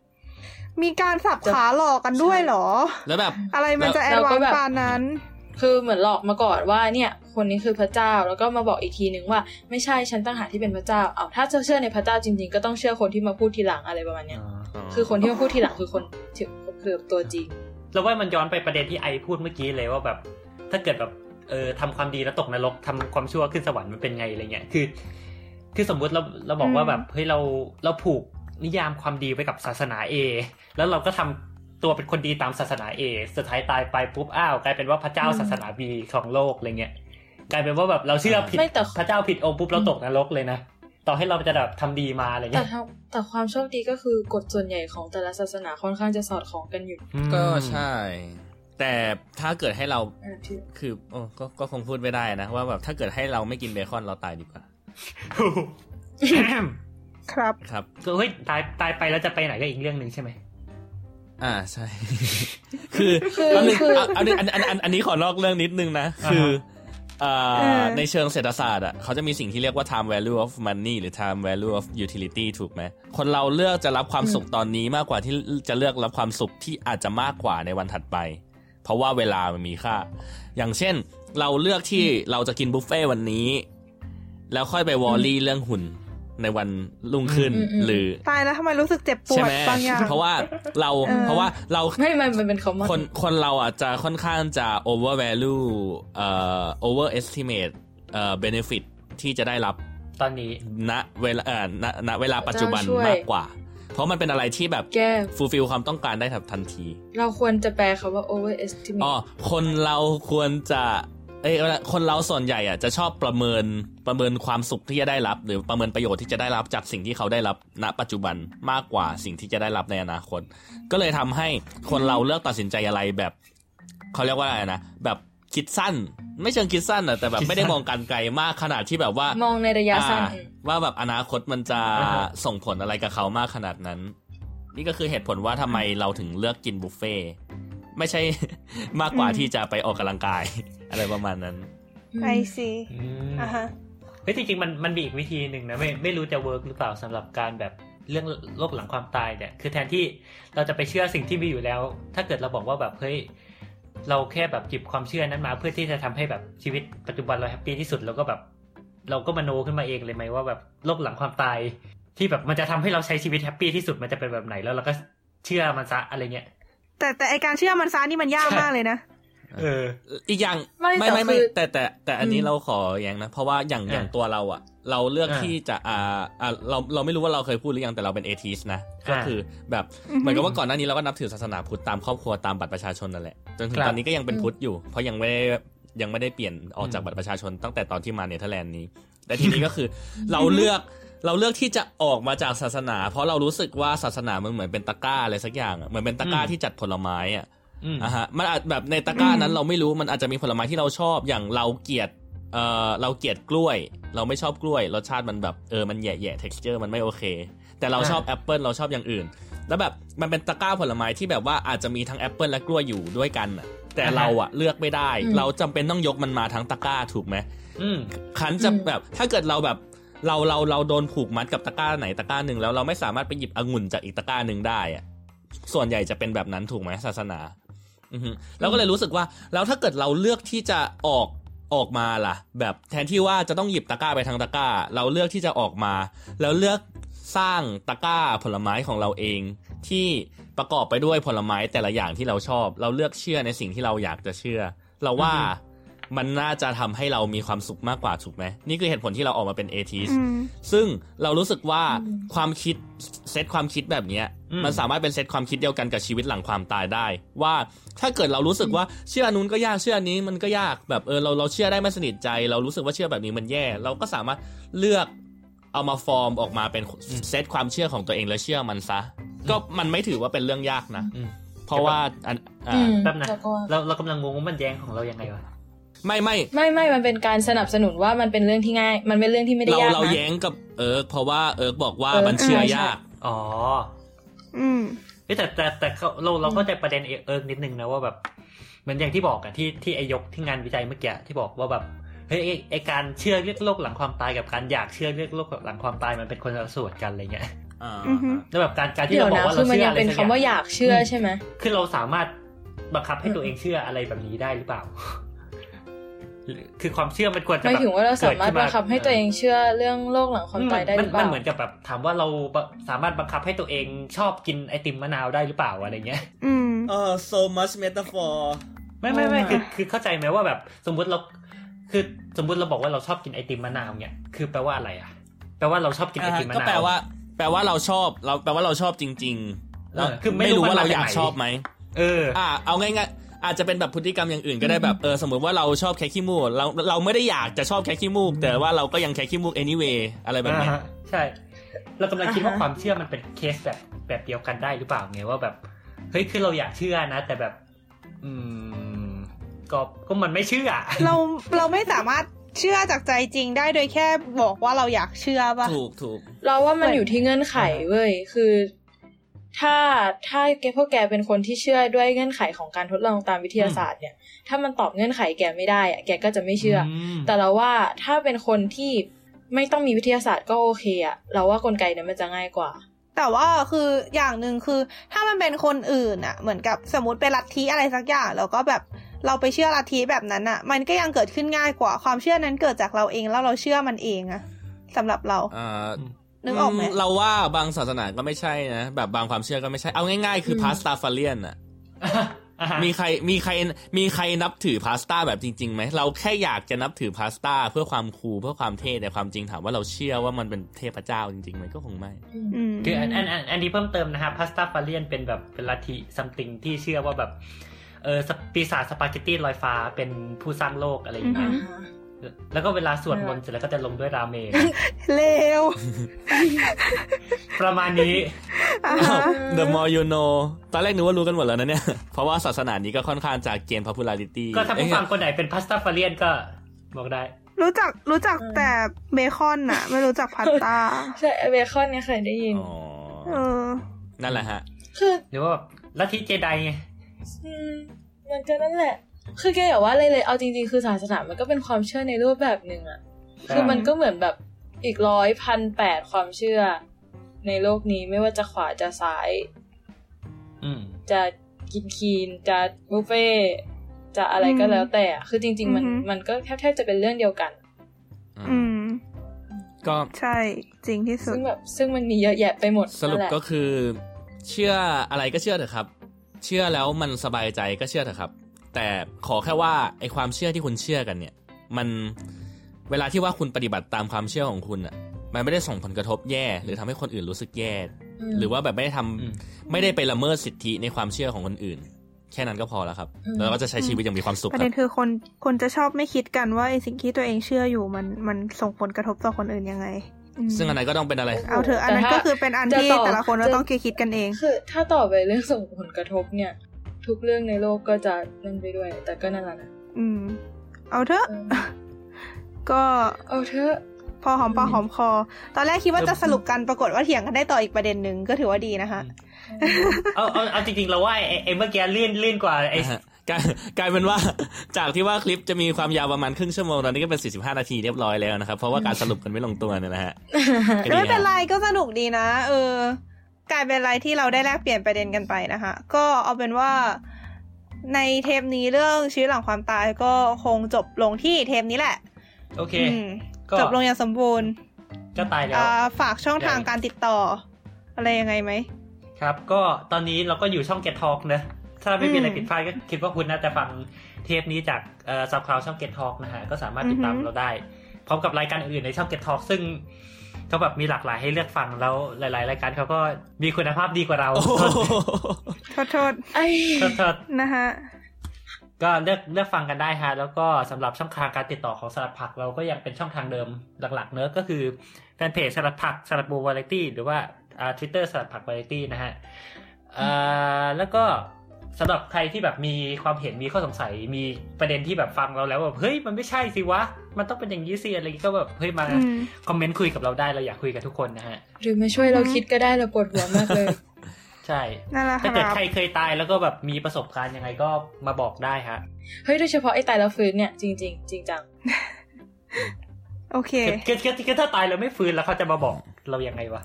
มีการสับขาหลอกกันด้วยเหรอ แล้วแบบ อะไรมันจะแอแล้ดววาก็นแบบปานนั้น คือเหมือนหลอกมาก่อนว่าเนี่ย คนนี้คือพระเจ้าแล้วก็มาบอกอีกทีนึงว่าไม่ใช่ฉันตั้งหากที่เป็นพระเจ้าเอาถ้าจะเชื่อในพระเจ้าจริง ๆ ก็ต้องเชื่อคนที่มาพูดทีหลังอะไรประมาณเนี้ยคือคนที่มาพูดทีหลังคือคนที่คือตัวจริง แล้วว่ามันย้อนไปประเด็นที่ไอพูดเมื่อกี้เลยว่าแบบ ถ้าเกิดแบบเออทำความดีแล้วตกนรกทำความชั่วขึ้นสวรรค์มันเป็นไงอะไรเงี้ยคือ คือสมมุติเราเราบอกว่าอืมแบบเฮ้ยเราเราผูกนิยามความดีไว้กับศาสนา A แล้วเราก็ทำตัวเป็นคนดีตามศาสนา A สุดท้ายตายไปปุ๊บอ้าวกลายเป็นว่าพระเจ้าอืมศาสนา B ของโลกอะไรเงี้ยกลายเป็นว่าแบบเราเชื่อผิดไม่แต่พระเจ้าผิดองค์ปุ๊บเราตกนรกเลยนะ ต่อให้เราจะแบบทำดีมาอะไรแต่เงี้ยถ้าแต่ความโชคดีก็คือกฎส่วนใหญ่ของแต่ละศาสนาค่อนข้างจะสอดคล้องกันอยู่อืมก็ใช่ แต่ถ้าเกิดให้เราอ่าที่คือโอ้ก็ก็คงพูดไม่ได้นะ ว่าแบบถ้าเกิดให้เราไม่กินเบคอนเราตายดีกว่าครับครับก็เฮ้ยตายตายไปแล้วจะไปไหนก็อีกเรื่องหนึ่งใช่ไหมอ่าใช่ คือคืออันนี้คืออันนี้อันอันอันอันนี้ขอนอกเรื่องนิดนึงนะ คืออ่าเออ ในเชิงเศรษฐศาสตร์อะเขาจะมีสิ่งที่เรียกว่า time value of money หรือ time value of utility ถูกไหม คนเราเลือกจะรับความสุขตอนนี้มากกว่าที่จะเลือกรับความสุขที่อาจจะมากกว่าในวันถัดไป เพราะว่าเวลามันมีค่า อย่างเช่น เราเลือกที่เราจะกินบุฟเฟ่ต์วันนี้ แล้วค่อยไปวอลลี่เรื่องหุ่น ในวันรุ่งขึ้นอืมอืมหรือตายแล้วทำไมรู้สึกเจ็บปใช่วดไหมบางอย่างเพราะว่าเราเออเพราะว่าเราไม่มันมันเป็นคำว่าคนคนเราอะจะค่อนข้างจะ over value เอ่อ over estimate เอ่อ benefit ที่จะได้รับตอนนี้ณเวลาเอ่อณณเวลาปัจจุบันมากกว่า เพราะมันเป็นอะไรที่แบบแก้ fulfill ความต้องการได้ทันที เราควรจะแปลคำว่า overestimate อ๋อคนเราควรจะ เอ้ยคนเราส่วนใหญ่อะจะชอบประเมินประเมินความสุขที่จะได้รับ หรือประเมินประโยชน์ที่จะได้รับจากสิ่งที่เขาได้รับณ ปัจจุบันมากกว่าสิ่งที่จะได้รับในอนาคต ก็เลยทำให้คนเราเลือกตัดสินใจอะไรแบบ เขาเรียกว่าอะไรนะแบบคิดสั้น ไม่เชิงคิดสั้นอะแต่แบบไม่ได้มองการไกลมากขนาดที่แบบว่ามองในระยะสั้นอ่าว่าแบบอนาคตมันจะอ่าฮะส่งผลอะไรกับเขามากขนาดนั้น นี่ก็คือเหตุผลว่าทำไมเราถึงเลือกกินบุฟเฟ่ต์ ไม่ใช่มากกว่าอืมที่จะไปออกกำลังกาย อะไรประมาณนั้นไอซีอืมอะฮะเฮ้ยจริงๆมันมันมีอีกวิธีหนึ่งนะไม่ไม่รู้จะเวิร์กหรือเปล่าสำหรับการแบบเรื่องโลกหลังความตายเนี่ย คือแทนที่เราจะไปเชื่อสิ่งที่มีอยู่แล้ว ถ้าเกิดเราบอกว่าแบบเฮ้ยเราแค่แบบหยิบความเชื่อนั้นมา เพื่อที่จะทำให้แบบชีวิตปัจจุบันเราแฮปปี้ที่สุดแล้วก็แบบ เราก็มโนขึ้นมาเองเลยไหมว่าแบบโลกหลังความตาย ที่แบบมันจะทำให้เราใช้ชีวิตแฮปปี้ที่สุดมันจะเป็นแบบไหนแล้วเราก็เชื่อมันซะอะไรเงี้ย แต่แต่ไอการเชื่อมันซานี่มันยากมากเลยนะเออ อีกอย่างไม่ไม่แต่ไม่ไม่คือแต่แต่แต่อันนี้อืมเราขอแย้งนะ เพราะว่าอย่างอะอย่างตัวเราอะ เราเลือกอะที่จะอ่าอ่าเราเราไม่รู้ว่าเราเคยพูดหรือยังแต่เราเป็นเอทีสนะ ก็อะคือแบบอือฮึเหมือนกับว่าก่อนหน้านี้เราก็นับถือศาสนาพุทธตามครอบครัวตามบัตรประชาชนนั่นแหละจนถึงครับตอนนี้ก็ยังเป็นอืมพุทธอยู่ เพราะยังไม่ได้ยังไม่ได้เปลี่ยนออกจากอืมบัตรประชาชนตั้งแต่ตอนที่มาเนเธอร์แลนด์นี้ แต่ทีนี้ก็คือเราเลือก เราเลือกที่จะออกมาจากศาสนา เพราะเรารู้สึกว่าศาสนามันเหมือนเป็นตะกร้าอะไรสักอย่างอะเหมือนเป็นตะกร้าอืมที่จัดผลไม้อะอืมอะฮะมันอาจแบบในตะกร้านั้นอืมเราไม่รู้มันอาจจะมีผลไม้ที่เราชอบอย่างเราเกลียดเอ่อเราเกลียดกล้วย เราไม่ชอบกล้วยรสชาติมันแบบเออมันแย่ๆ texture มันไม่โอเค แต่เราอ่าชอบแอปเปิลเราชอบอย่างอื่น แล้วแบบมันเป็นตะกร้าผลไม้ที่แบบว่าอาจจะมีทั้งแอปเปิลและกล้วยอยู่ด้วยกันน่ะแต่เราอะเลือกไม่ได้อืมเราจำเป็นต้องยกมันมาทั้งตะกร้าถูกไหมอืมขันจะอืมแบบถ้าเกิดเราแบบ เราเราเราโดนผูกมัดกับตะกร้าไหนตะกร้าหนึ่งแล้วเราไม่สามารถไปหยิบองุ่นจากอีกตะกร้าหนึ่งได้อะส่วนใหญ่จะเป็นแบบนั้นถูกไหมศาสนาอืเราก็เลยรู้สึกว่า แล้วถ้าเกิดเราเลือกที่จะออกออกมาล่ะ แบบแทนที่ว่าจะต้องหยิบตะกร้าไปทางตะกร้า เราเลือกที่จะออกมา แล้วเลือกสร้างตะกร้าผลไม้ของเราเอง ที่ประกอบไปด้วยผลไม้แต่ละอย่างที่เราชอบ เราเลือกเชื่อในสิ่งที่เราอยากจะเชื่อ เราว่าอือฮึ มันน่าจะทำให้เรามีความสุขมากกว่าถูกไหมนี่คือเหตุผลที่เราออกมาเป็นเอทีสอืมซึ่งเรารู้สึกว่าอืมความคิดเซตความคิดแบบเนี้ยอืมมันสามารถเป็นเซตความคิดเดียวกันกับชีวิตหลังความตายได้ ว่าถ้าเกิดเรารู้สึกว่าเชื่ออันนู้นก็ยากเชื่ออันนี้มันก็ยากแบบเออเราเราเชื่อได้ไม่สนิทใจ เรารู้สึกว่าเชื่อแบบนี้มันแย่ เราก็สามารถเลือกเอามาฟอร์มออกมาเป็นเซตความเชื่อของตัวเองแล้วเชื่อมันซะ ก็มันไม่ถือว่าเป็นเรื่องยากนะอืมเพราะว่าอันอ่าอืมแป๊บนะแล้วก็เราเรากำลังงงว่ามันแย้งของเรายังไงวะ ไม่ไม่ไม่ไม่มันเป็นการสนับสนุนว่ามันเป็นเรื่องที่ง่าย มันเป็นเรื่องที่ไม่ได้เรายากเรานะแย้งกับเอิร์กเพราะว่าเอิร์กบอกว่าเอิร์กมันเชื่อใช่ใช่ยากอ๋อ อืมเอ้ยแต่แต่แต่เขาเราเราเข้าใจประเด็นเอิร์กนิดนึงนะว่าแบบเหมือนอย่างที่บอกอะที่ที่ไอยกที่งานวิจัยเมื่อกี้ที่บอกว่าแบบเฮ้ยไอ้ไอการเชื่อเรื่องโลกหลังความตายกับการอยากเชื่อเรื่องโลกหลังความตายมันเป็นคนละส่วนกันอะไรเงี้ยอ่าอือฮึแล้วแบบการการที่เดี๋ยเราวบอกนะว่าคืเราอมันเชื่อยังอะไรเป็นสักคำอย่างว่าอยากเชื่อใช่ไหมคือเราสามารถบังคับให้อืมตัวเองเชื่ออะไรแบบนี้ได้หรือเปล่า คือความเชื่อมันควรจะหมายถึงว่าเราสามารถกิดขึ้นบังคับให้ตัวเองเชื่อเรื่องโลกหลังความตายได้หมัรือเปมันล่าเหมือนกับแบบถามว่าเราสามารถบังคับให้ตัวเองชอบกินไอติมมะนาวได้หรือเปล่าอะไรเงี้ยอืมเออ so much metaphor ไม่ไม่ไม่อ่าคือคือเข้าใจไหมว่าแบบสมมุติเราคือสมมุติเราบอกว่าเราชอบกินไอติมมะนาวเนี่ยคือแปลว่าอะไรอะ แปลว่าเราชอบกินไอติมมะก็นาวแปลว่า แปลว่าเราชอบเราแปลว่าเราชอบจริงๆเออคือไม่ไม่รู้รู้ว่ามันเรามาจากอยากไหนชอบไหมเออ อ่าเอาง่ายๆ อาจจะเป็นแบบพฤติกรรมอย่างอื่นก็ได้แบบเออสมมติว่าเราชอบแค่ขี้มูกเราเราไม่ได้อยากจะชอบแค่ขี้มูกแต่ว่าเราก็ยังแค่ขี้มูก anyway อะไรแบบเนี้ยอ่าฮะใช่เรากำลังคิดว่าอ่าฮะความเชื่อมันเป็นเคสแบบแบบเดียวกันได้หรือเปล่าไงว่าแบบเฮ้ยคือเราอยากเชื่อนะ แต่แบบ อืมก็ก็มันไม่เชื่อ เราเราไม่สามารถเชื่อจากใจจริงได้โดยแค่บอกว่าเราอยากเชื่อป่ะถูกถูกเราว่ามันเหมือนอยู่ที่เงื่อนไขเว้ยคือ ถ้าถ้าแกพวกแกเป็นคนที่เชื่อด้วยเงื่อนไขของการทดลองตามวิทยาศาสตร์เนี่ย ถ้ามันตอบเงื่อนไขแกไม่ได้อะแกก็จะไม่เชื่ออมแต่เราว่าถ้าเป็นคนที่ไม่ต้องมีวิทยาศาสตร์ก็โอเคอะเราว่ากลไกเนี่ยมันจะง่ายกว่า แต่ว่าคืออย่างหนึ่งคือ ถ้ามันเป็นคนอื่นอะเหมือนกับสมมติเป็นลัทธิอะไรสักอย่างแล้วก็แบบเราไปเชื่อลัทธิแบบนั้นอะมันก็ยังเกิดขึ้นง่ายกว่าความเชื่อนั้นเกิดจากเราเองแล้วเราเชื่อมันเองอะสำหรับเราอ่า นึกออกไหมเราว่าบางศาสนาก็ไม่ใช่นะแบบบางความเชื่อก็ไม่ใช่เอาง่ายๆ คือ Pastafarian อะอ่าฮะมีใครมีใครมีใครนับถือพาสต้าแบบจริงๆไหมเราแค่อยากจะนับถือพาสต้าเพื่อความ cool เพื่อความเท่แต่ความจริงถามว่าเราเชื่อว่ามันเป็นเทพเจ้าจริงๆไหมก็คงไม่อืมคืออันอันอันอันนี้เพิ่มเติมนะครับ Pastafarian เป็นแบบเป็นลัทธิ something ที่เชื่อว่าแบบเออสปปีศาจสปาเกตตี้ลอยฟ้าเป็นผู้สร้างโลกอะไรอย่างเงี้ยอืม แล้วก็เวลาสวดมนต์เสร็จแล้วก็จะลงด้วยราเมงเลวประมาณนี้อ่าอ้าวฮะ The more you know ตอนแรกนึกว่ารู้กันหมดแล้วนะเนี่ย เพราะว่าศาสนานี้ก็ค่อนข้างจะเกณฑ์ popularity ก็ถ้าผู้ฟังคนไหนเป็นพาสต้าฟาเลียนก็บอกได้ รู้จักรู้จักแต่เบคอนอะไม่รู้จักพาสต้า ใช่เบคอนเนี่ยเคยได้ยินอ๋อเออนั่นแหละฮะ คือหรือว่าแบบลัทธิเจไดไงอืมมันก็นั่นแหละ คือแกอย่าว่าเลยเลยเอาจริงๆ คือศาสนามันก็เป็นความเชื่อในรูปแบบหนึ่งอะคือมันก็เหมือนแบบอีกร้อยพันแปดความเชื่อ ในโลกนี้ไม่ว่าจะขวาจะซ้ายอืมจะกินคีนจะบุฟเฟ่ต์จะอะไรก็แล้วแต่อะคือจริง ๆ มันอือฮึมันก็แทบๆจะเป็นเรื่องเดียวกัน อืม ก็ใช่จริงที่สุดซึ่งแบบซึ่งมันมีเยอะแยะไปหมดสรุปนั่นแหละก็คือ เชื่ออะไรก็เชื่อเถอะครับ เชื่อแล้วมันสบายใจก็เชื่อเถอะครับ แต่ขอแค่ว่าไอความเชื่อที่คุณเชื่อกันเนี่ย มันเวลาที่ว่าคุณปฏิบัติตามความเชื่อของคุณอะมันไม่ได้ส่งผลกระทบแย่ หรือทำให้คนอื่นรู้สึกแย่มหรือว่าแบบไม่ได้ทำอืมไม่ได้ไปละเมิดสิทธิในความเชื่อของคนอื่น แค่นั้นก็พอแล้วครับอืมแล้วก็จะใช้ชีวิตอย่างมีความสุขประคเด็รับนคือคนคนจะชอบไม่คิดกันว่าไอสิ่งที่ตัวเองเชื่ออยู่มันมันส่งผลกระทบต่อคนอื่นยังไงอืมซึ่งอันไหนก็ต้องเป็นอะไร เอาเถอะอันนั้นแต่ถ้าก็คือเป็นอันจะที่ต่อแต่ละคนก็จะต้องคิดกันเอง คือ ถ้าต่อไปเรื่องส่งผลกระทบเนี่ย ทุกเรื่องในโลกก็จะนั่นไปด้วย แต่ก็นั่นแหละนะอืม เอาเถอะเออก็เอาเถอะพอหอมปากหอมคอ ตอนแรกคิดว่าจะสรุปกันปรากฏว่าเถียงกันได้ต่ออีกประเด็นหนึ่งก็ถือว่าดีนะคะ เอาเอาเอาจริงๆเราว่าไอ้ไอ้เมื่อกี้ลื่นลื่นกว่าไอ้นะฮะกลายกลายเป็นว่าจากที่ว่าคลิปจะมีความยาวประมาณครึ่งชั่วโมงตอนนี้ก็เป็น 45 นาทีเรียบร้อยแล้วนะครับ เพราะว่าการสรุปกันไม่ลงตัวเนี่ยนะฮะก็ดีไม่เป็นฮะไรก็สนุกดีนะ เออ กลายเป็นอะไรที่เราได้แลกเปลี่ยนประเด็นกันไปนะคะ ก็เอาเป็นว่าในเทปนี้เรื่องชีวิตหลังความตายก็คงจบลงที่เทปนี้แหละ โอเคอืมก็จบลงอย่างสมบูรณ์ก็ตายแล้วอ่าฝากช่องทางการติดต่อ อะไรยังไงไหม ครับ ก็ตอนนี้เราก็อยู่ช่อง Get Talk นะ ถ้าไม่มีอะไรอืมผิดพลาดก็คิดว่าคุณน่าจะฟังเทปนี้จากเอ่อซับคลาวช่อง Get Talk นะฮะ ก็สามารถติดตามอือฮึเราได้ พร้อมกับรายการอื่นๆในช่อง Get Talk ซึ่ง ก็แบบมีหลากหลายให้เลือกฟังแล้วหลาย ๆ รายการเขาก็มีคุณภาพดีกว่าเราโอ้โหโทษโทษไอ้โทษโทษนะฮะก็เลือกเลือกฟังกันได้ฮะแล้วก็สำหรับช่องทางการติดต่อของสลัดผักเราก็ยังเป็นช่องทางเดิมหลัก ๆ เนอะก็คือแฟนเพจสลัดผักสลัดบูวาไรตี้หรือว่าอ่าทวิตเตอร์สลัดผักวาไรตี้นะฮะอ่าแล้วก็ สำหรับใครที่แบบมีความเห็นมีข้อสงสัยมีประเด็นที่แบบฟังเราแล้วแบบเฮ้ยมันไม่ใช่สิวะ มันต้องเป็นอย่างนี้สิอะไรอย่างงี้ก็แบบเฮ้ยมาอืมคอมเมนต์คุยกับเราได้เราอยากคุยกับทุกคนนะฮะ หรือมาช่วยเราคิดก็ได้เราปวดหัวมากเลย ใช่นั่นแหละคถ้าเกิดรับใครเคยตายแล้วก็แบบมีประสบการณ์ยังไงก็มาบอกได้ฮะเฮ้ยโดยเฉพาะไอ้ตายแล้วฟื้นเนี่ยจริงจริงๆจริงจังโอเคคือคือคือคือถ้าตายแล้วไม่ฟื้นแล้วเขาจะมาบอกเรายังไงวะ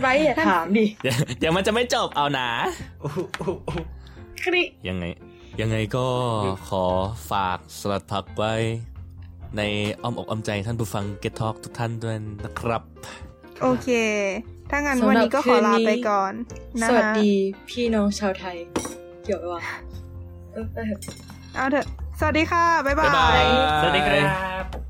ไรอย่าถามดิเดี๋ยวเดี๋ยวมันจะไม่จบเอานะอู้หูอู้หู คริยังไง ยังไงก็ขอฝากสลัดผักไว้ ในอ้อมอกอ้อมใจท่านผู้ฟัง Get Talk ทุกท่านด้วยนะครับ โอเค ถ้างั้นวันนี้ก็ขอลาไปก่อนนะสวัสคะดีพี่น้องชาวไทย เกี่ยวไหมวะเออไปเถอะเอาเถอะ สวัสดีค่ะ บ๊ายบาบ๊ายบายยสวัสดีครับ